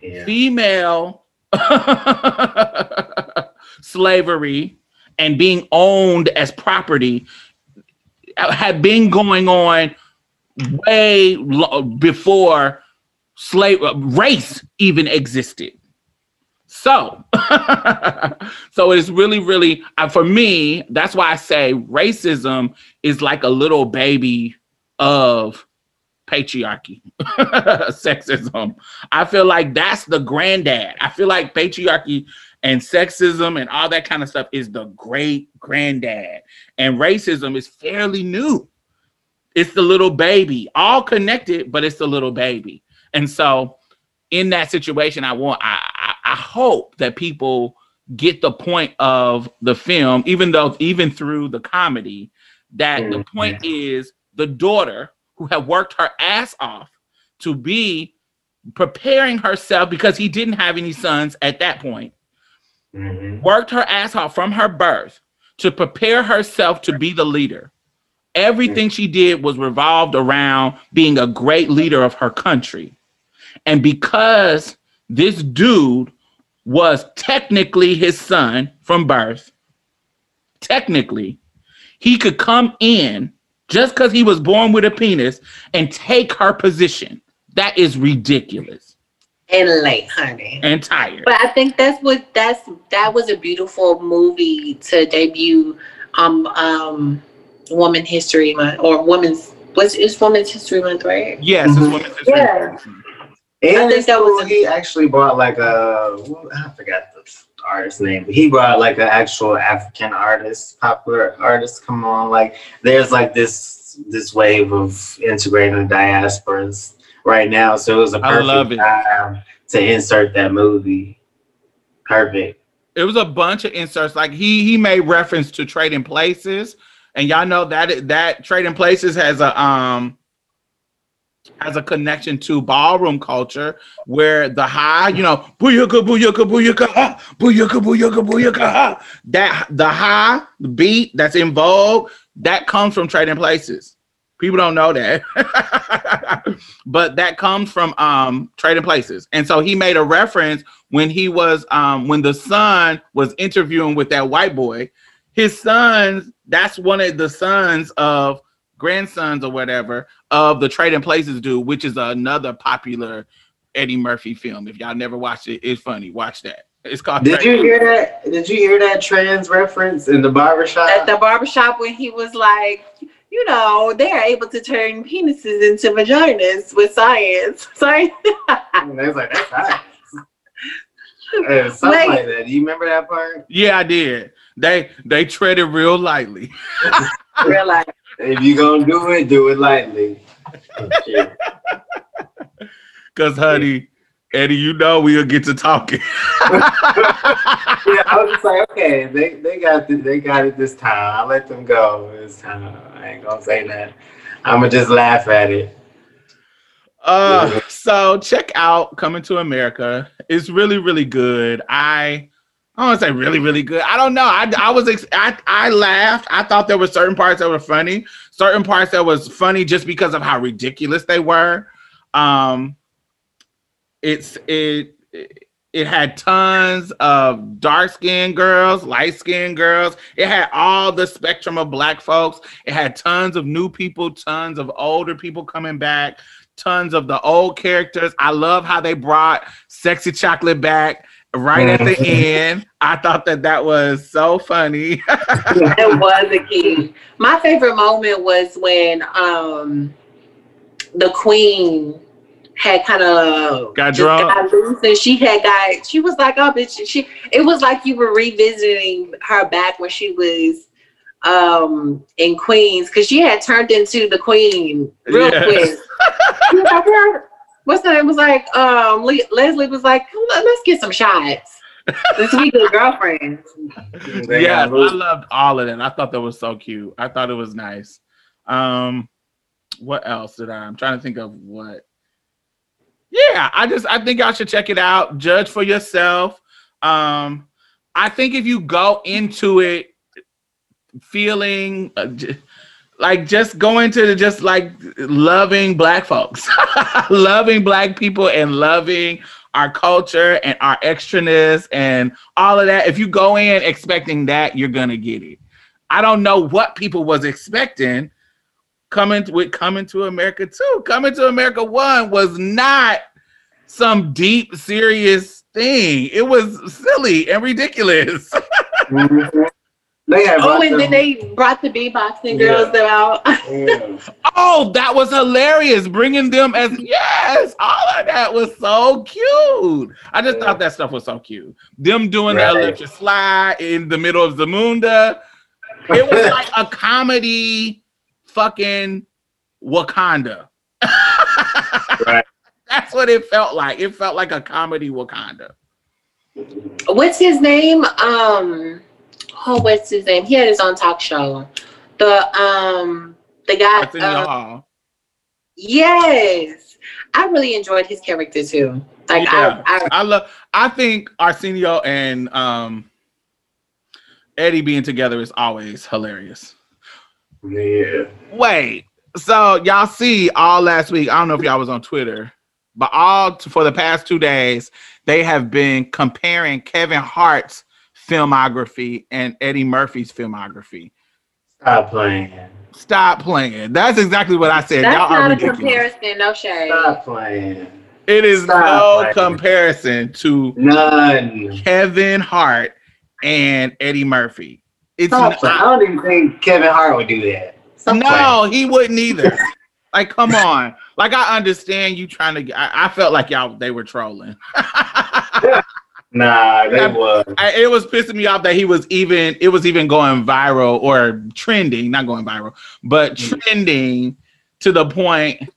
Yeah. Female slavery and being owned as property had been going on way lo- before slave uh, race even existed. So, so it's really, really uh, for me. That's why I say racism is like a little baby of patriarchy, sexism. I feel like that's the granddad. I feel like patriarchy and sexism and all that kind of stuff is the great granddad, and racism is fairly new. It's the little baby, all connected, but it's the little baby. And so, in that situation, I want, I, I, I hope that people get the point of the film, even though, even through the comedy, that the mm-hmm. point is the daughter who had worked her ass off to be preparing herself because he didn't have any sons at that point Mhm. worked her ass off from her birth to prepare herself to be the leader. Everything she did was revolved around being a great leader of her country. And because this dude was technically his son from birth, technically, he could come in just because he was born with a penis and take her position. That is ridiculous And late, honey. and tired. But I think that's what that's that was a beautiful movie to debut um um woman history month or women's what's it's women's history month, right? Yes, it's Mhm. women's history. Yeah. Month. And think it's that was a- he actually brought like a I forgot the artist name, but he brought like an actual African artist, popular artist come on. Like there's like this this wave of integrating the diasporas right now. So it was a perfect love time to insert that movie. Perfect. it was a bunch of inserts. Like he he made reference to trading places, and y'all know that that trading places has a um has a connection to ballroom culture where the high, you know, booyaka booyaka booyaka ha, booyaka booyaka booyaka ha. That the high beat that's in vogue that comes from trading places. People don't know that, but that comes from um trading places. And so he made a reference when he was um when the son was interviewing with that white boy his sons that's one of the sons of grandsons or whatever of the trading places dude which is another popular eddie murphy film if y'all never watched it it's funny watch that it's called Did Trading you hear that? Did you hear that trans reference in the barbershop? At the barbershop when he was like, you know, they are able to turn penises into vaginas with science. Science. And they was like, that's nice. Uh, something Wait. like that. Do you remember that part? yeah i did They they treaded real lightly. Real life. If you gonna do it, do it lightly. Cause honey, Eddie, you know we'll get to talking. yeah, I was just like, okay, they, they got it, they got it this time. I let them go this time. I ain't gonna say that. I'm gonna just laugh at it. Uh, so check out Coming to America. It's really, really good. I I don't say really, really good. I don't know. I, I was ex- I, I laughed. I thought there were certain parts that were funny, certain parts that was funny just because of how ridiculous they were. Um, it's it it had tons of dark skinned girls, light skinned girls. It had all the spectrum of black folks. It had tons of new people, tons of older people coming back, tons of the old characters. I love how they brought Sexy Chocolate back right at the end. I thought that that was so funny. it was a key. My favorite moment was when um the queen had kind of Got drunk? got loose and she had got she was like oh bitch she it was like you were revisiting her back when she was um in Queens because she had turned into the queen real Yes. quick. She was like, "Girl," What's the name was like um Le- Leslie was like "Come on, let's get some shots. Let's be good girlfriends. They yeah, I loved all of that. I thought that was so cute. I thought it was nice. Um, what else did I? I'm trying to think of what. Yeah, I just I think y'all should check it out. Judge for yourself. Um, I think if you go into it feeling uh, j- like just going to the, just like loving black folks, loving black people, and loving our culture and our extraness and all of that. If you go in expecting that, you're gonna get it. I don't know what people was expecting coming with coming to America two. Coming to America one was not some deep, serious thing. It was silly and ridiculous. Mhm. They had Oh, brought and then they brought the beatboxing Yeah. girls out. Yeah. oh, that was hilarious. Bringing them as yes, all of that was so cute. I just Yeah. thought that stuff was so cute. Them doing Right. the electric slide in the middle of Zamunda. It was like a comedy fucking Wakanda. Right. That's what it felt like. It felt like a comedy Wakanda. What's his name? Um, oh, what's his name? He had his own talk show. The um, the guy. Arsenio uh, Hall. yes, I really enjoyed his character too. Like Yeah. I, I, I love. I think Arsenio and um, Eddie being together is always hilarious. Yeah. Wait, so y'all see all last week? I don't know if y'all was on Twitter, but all t- for the past two days, they have been comparing Kevin Hart's filmography and Eddie Murphy's filmography. Stop playing. Stop playing. That's exactly what I said. that's y'all are not a ridiculous. comparison. No shade. Stop playing. It is Stop no playing. comparison to None. Kevin Hart and Eddie Murphy. It's Stop playing. I don't even think Kevin Hart would do that. Stop no, he wouldn't either. like, come on. Like, I understand you trying to. get- I, I felt like y'all they were trolling. playing. Nah, they Yeah. was. I, it was pissing me off that he was even. It was even going viral or trending, not going viral, but Mm. trending to the point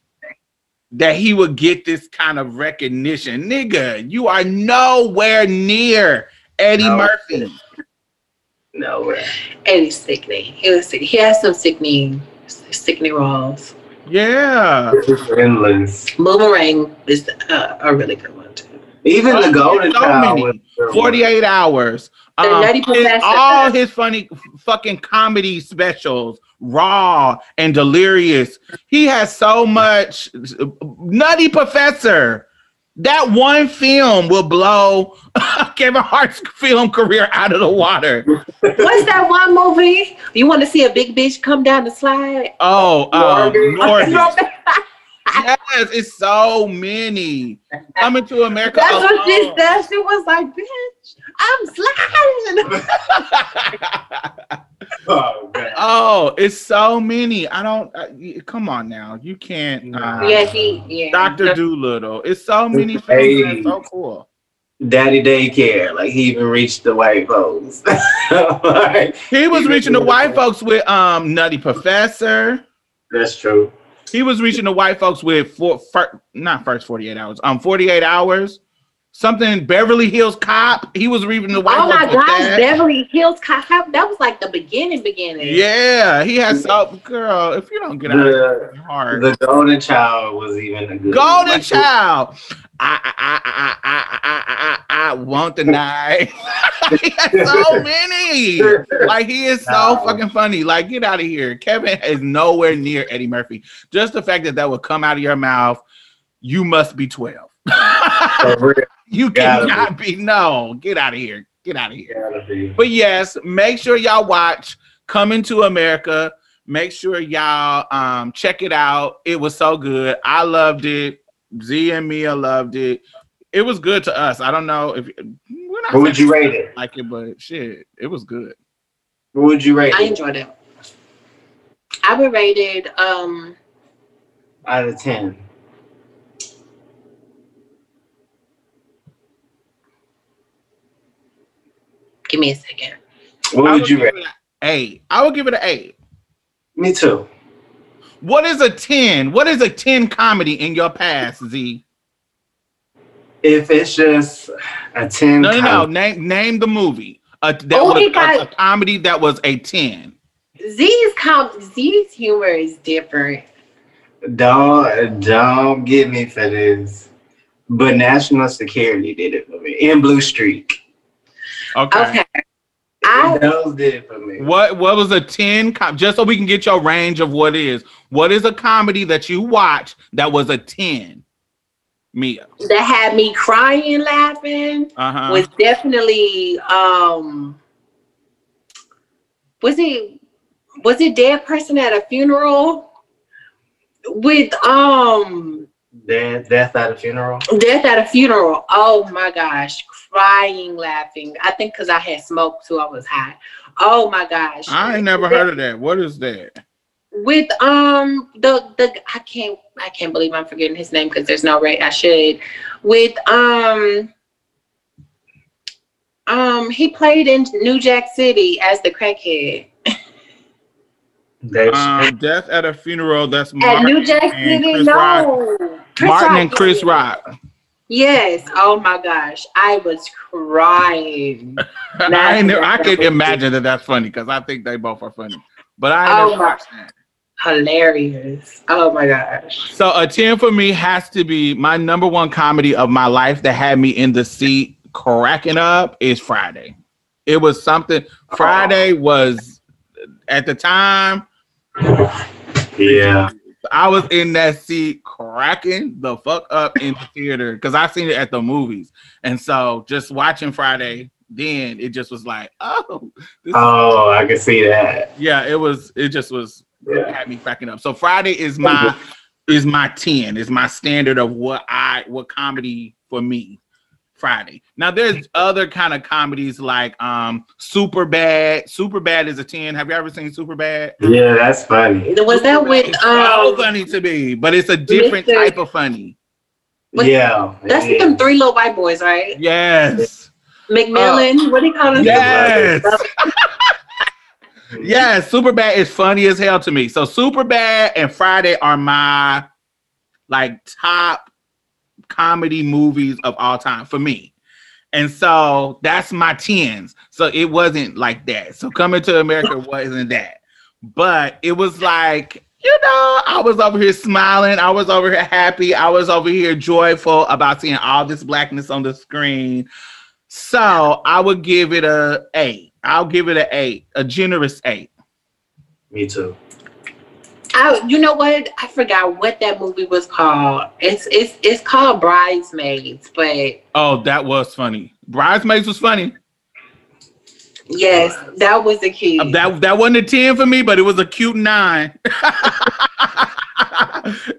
that he would get this kind of recognition. Nigga, you are nowhere near Eddie No. Murphy. No way. Eddie's sickening. He was sick. He has some sickening, sickening roles. Yeah. It's endless. Boomerang is uh, a really good one too. Even the Golden So Child many. was. good one. 48 hours. Um, his- all his funny fucking comedy specials, raw and delirious. He has so much. Nutty Professor. That one film will blow Kevin Hart's film career out of the water. What's that one movie? You want to see a big bitch come down the slide? Oh, um, Norbit. Norbit. Yes, it's so many. Coming to America. That's what she said. She was like, "Bitch, I'm sliding." Oh, God. Oh, it's so many. I don't. Uh, come on now, you can't. Uh, yeah, he. Yeah. Doctor Dolittle. It's so many Hey. films. That's so cool. daddy daycare. Like he even reached the white folks. Like, He was He reaching the white folks with um Nutty Professor. that's true. He was reaching the white folks with four, fir- not first 48 hours, um 48 hours. Something Beverly Hills Cop. He was reaching the white Oh folks my with gosh, that. Beverly Hills Cop. That was like the beginning, beginning. Yeah, he has so girl. If you don't get out of The, your heart, the golden child was even a good Golden like, Child. I I I I I I I, won't deny. he has so many. Like he is so No. fucking funny. Like get out of here. Kevin is nowhere near Eddie Murphy. Just the fact that that would come out of your mouth, you must be twelve. You cannot be. No, get out of here. Get out of here. But yes, make sure y'all watch Coming to America. Make sure y'all um check it out. It was so good. I loved it. Z and Mia loved it. It was good to us. I don't know if we're not What would you rate it? like it, but shit, it was good. What would you rate it? I it enjoyed it. I would rate it um out of ten? give me a second. What I would you rate? it an eight. I would give it an eight. Me too. What is a 10? What is a 10 comedy in your past, Z? If it's just a ten, No, no, no. Name name the movie. A, that Oh, was he a- a comedy that was a 10. Z's com Z's humor is different. don't don't get me for this. But national security did it for me. In Blue Streak, Okay. Okay. I those did it for me. What what was a 10 com- just so we can get your range of what is. What is a comedy that you watched that was a 10? Mia. that had me crying, laughing Uh-huh. was definitely um was it was it dead person at a funeral with um Death, death at a funeral. death at a funeral. Oh my gosh. Crying laughing. I think because i had smoked too i was high. Oh my gosh. I ain't never heard of that. What is that? with um the the i can't i can't believe i'm forgetting his name because there's no way i should. With um um he played in new jack city as the crackhead They, Um, Death at a Funeral. That's at Martin new jack and city Chris Rock. no Chris Martin Rock and Chris. Rock. yes oh my gosh i was crying I, ain't never, I could imagine that that's funny because I think they both are funny. But I ain't Oh my- that. hilarious oh my gosh So a 10 for me has to be my number one comedy of my life that had me in the seat cracking up is Friday. It was something Friday was at the time yeah. I was in that seat cracking the fuck up in the theater because I seen it at the movies. And so just watching Friday, then it just was like, oh, Oh, I can see that. yeah, it was, it just was Yeah. had me cracking up. So Friday is my is my 10, is my standard of what I what comedy for me. Friday. Now there's other kind of comedies like um Super Bad. Super Bad is a 10. Have you ever seen Super Bad? Yeah, that's funny. was that with It's so um funny to me, but it's a different Mr. type of funny. What- yeah. that's it with them three little white boys right Yes. McLovin what do you call them Yes. yes, Super Bad is funny as hell to me. So Super Bad and Friday are my like top comedy movies of all time for me. And so that's my tens. So it wasn't like that. So coming to America wasn't that. But it was like, you know, I was over here smiling. I was over here happy. I was over here joyful about seeing all this blackness on the screen. So I would give it a eight. I'll give it an eight, a generous eight. Me too. I, you know what? I forgot what that movie was called. It's it's it's called Bridesmaids, but Oh, that was funny. Bridesmaids was funny. yes, that was a key. Uh, That that wasn't a 10 for me, but it was a cute nine.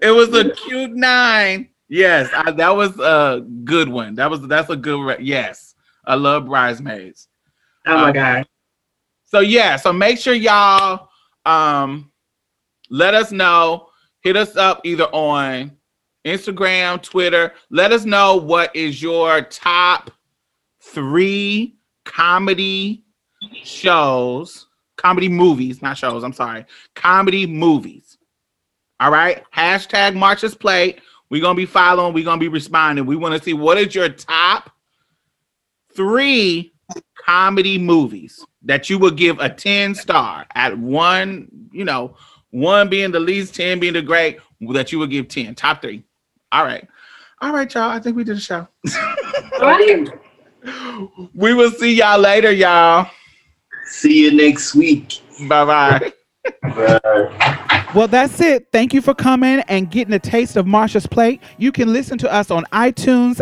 it was a cute nine. Yes, I, that was a good one. That was that's a good re- yes. I love bridesmaids. oh my uh, god. So yeah, so make sure y'all um let us know. Hit us up either on Instagram, Twitter. Let us know what is your top three comedy shows, comedy movies, not shows. I'm sorry, comedy movies. All right. Hashtag Marsha's Plate. We're gonna be following. We're gonna be responding. We want to see what is your top three comedy movies that you would give a 10 star at one, you know, one being the least, 10 being the great, that you would give 10. Top three. All right. All right, y'all. I think we did a show. Right. we will see y'all later, y'all. See you next week. Bye bye. Bye. Well, that's it. Thank you for coming and getting a taste of Marsha's plate. You can listen to us on iTunes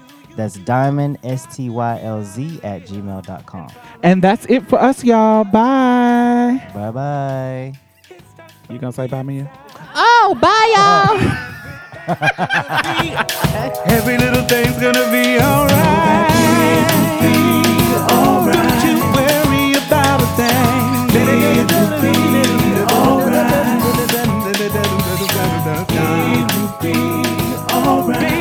That's diamond, S T Y L Z, at gmail.com. And that's it for us, y'all. Bye. Bye bye. You gonna say bye, Mia? Oh, bye, y'all. Every little thing's gonna be alright. Right. Don't you worry about a thing. It'll be, alright. It will be alright.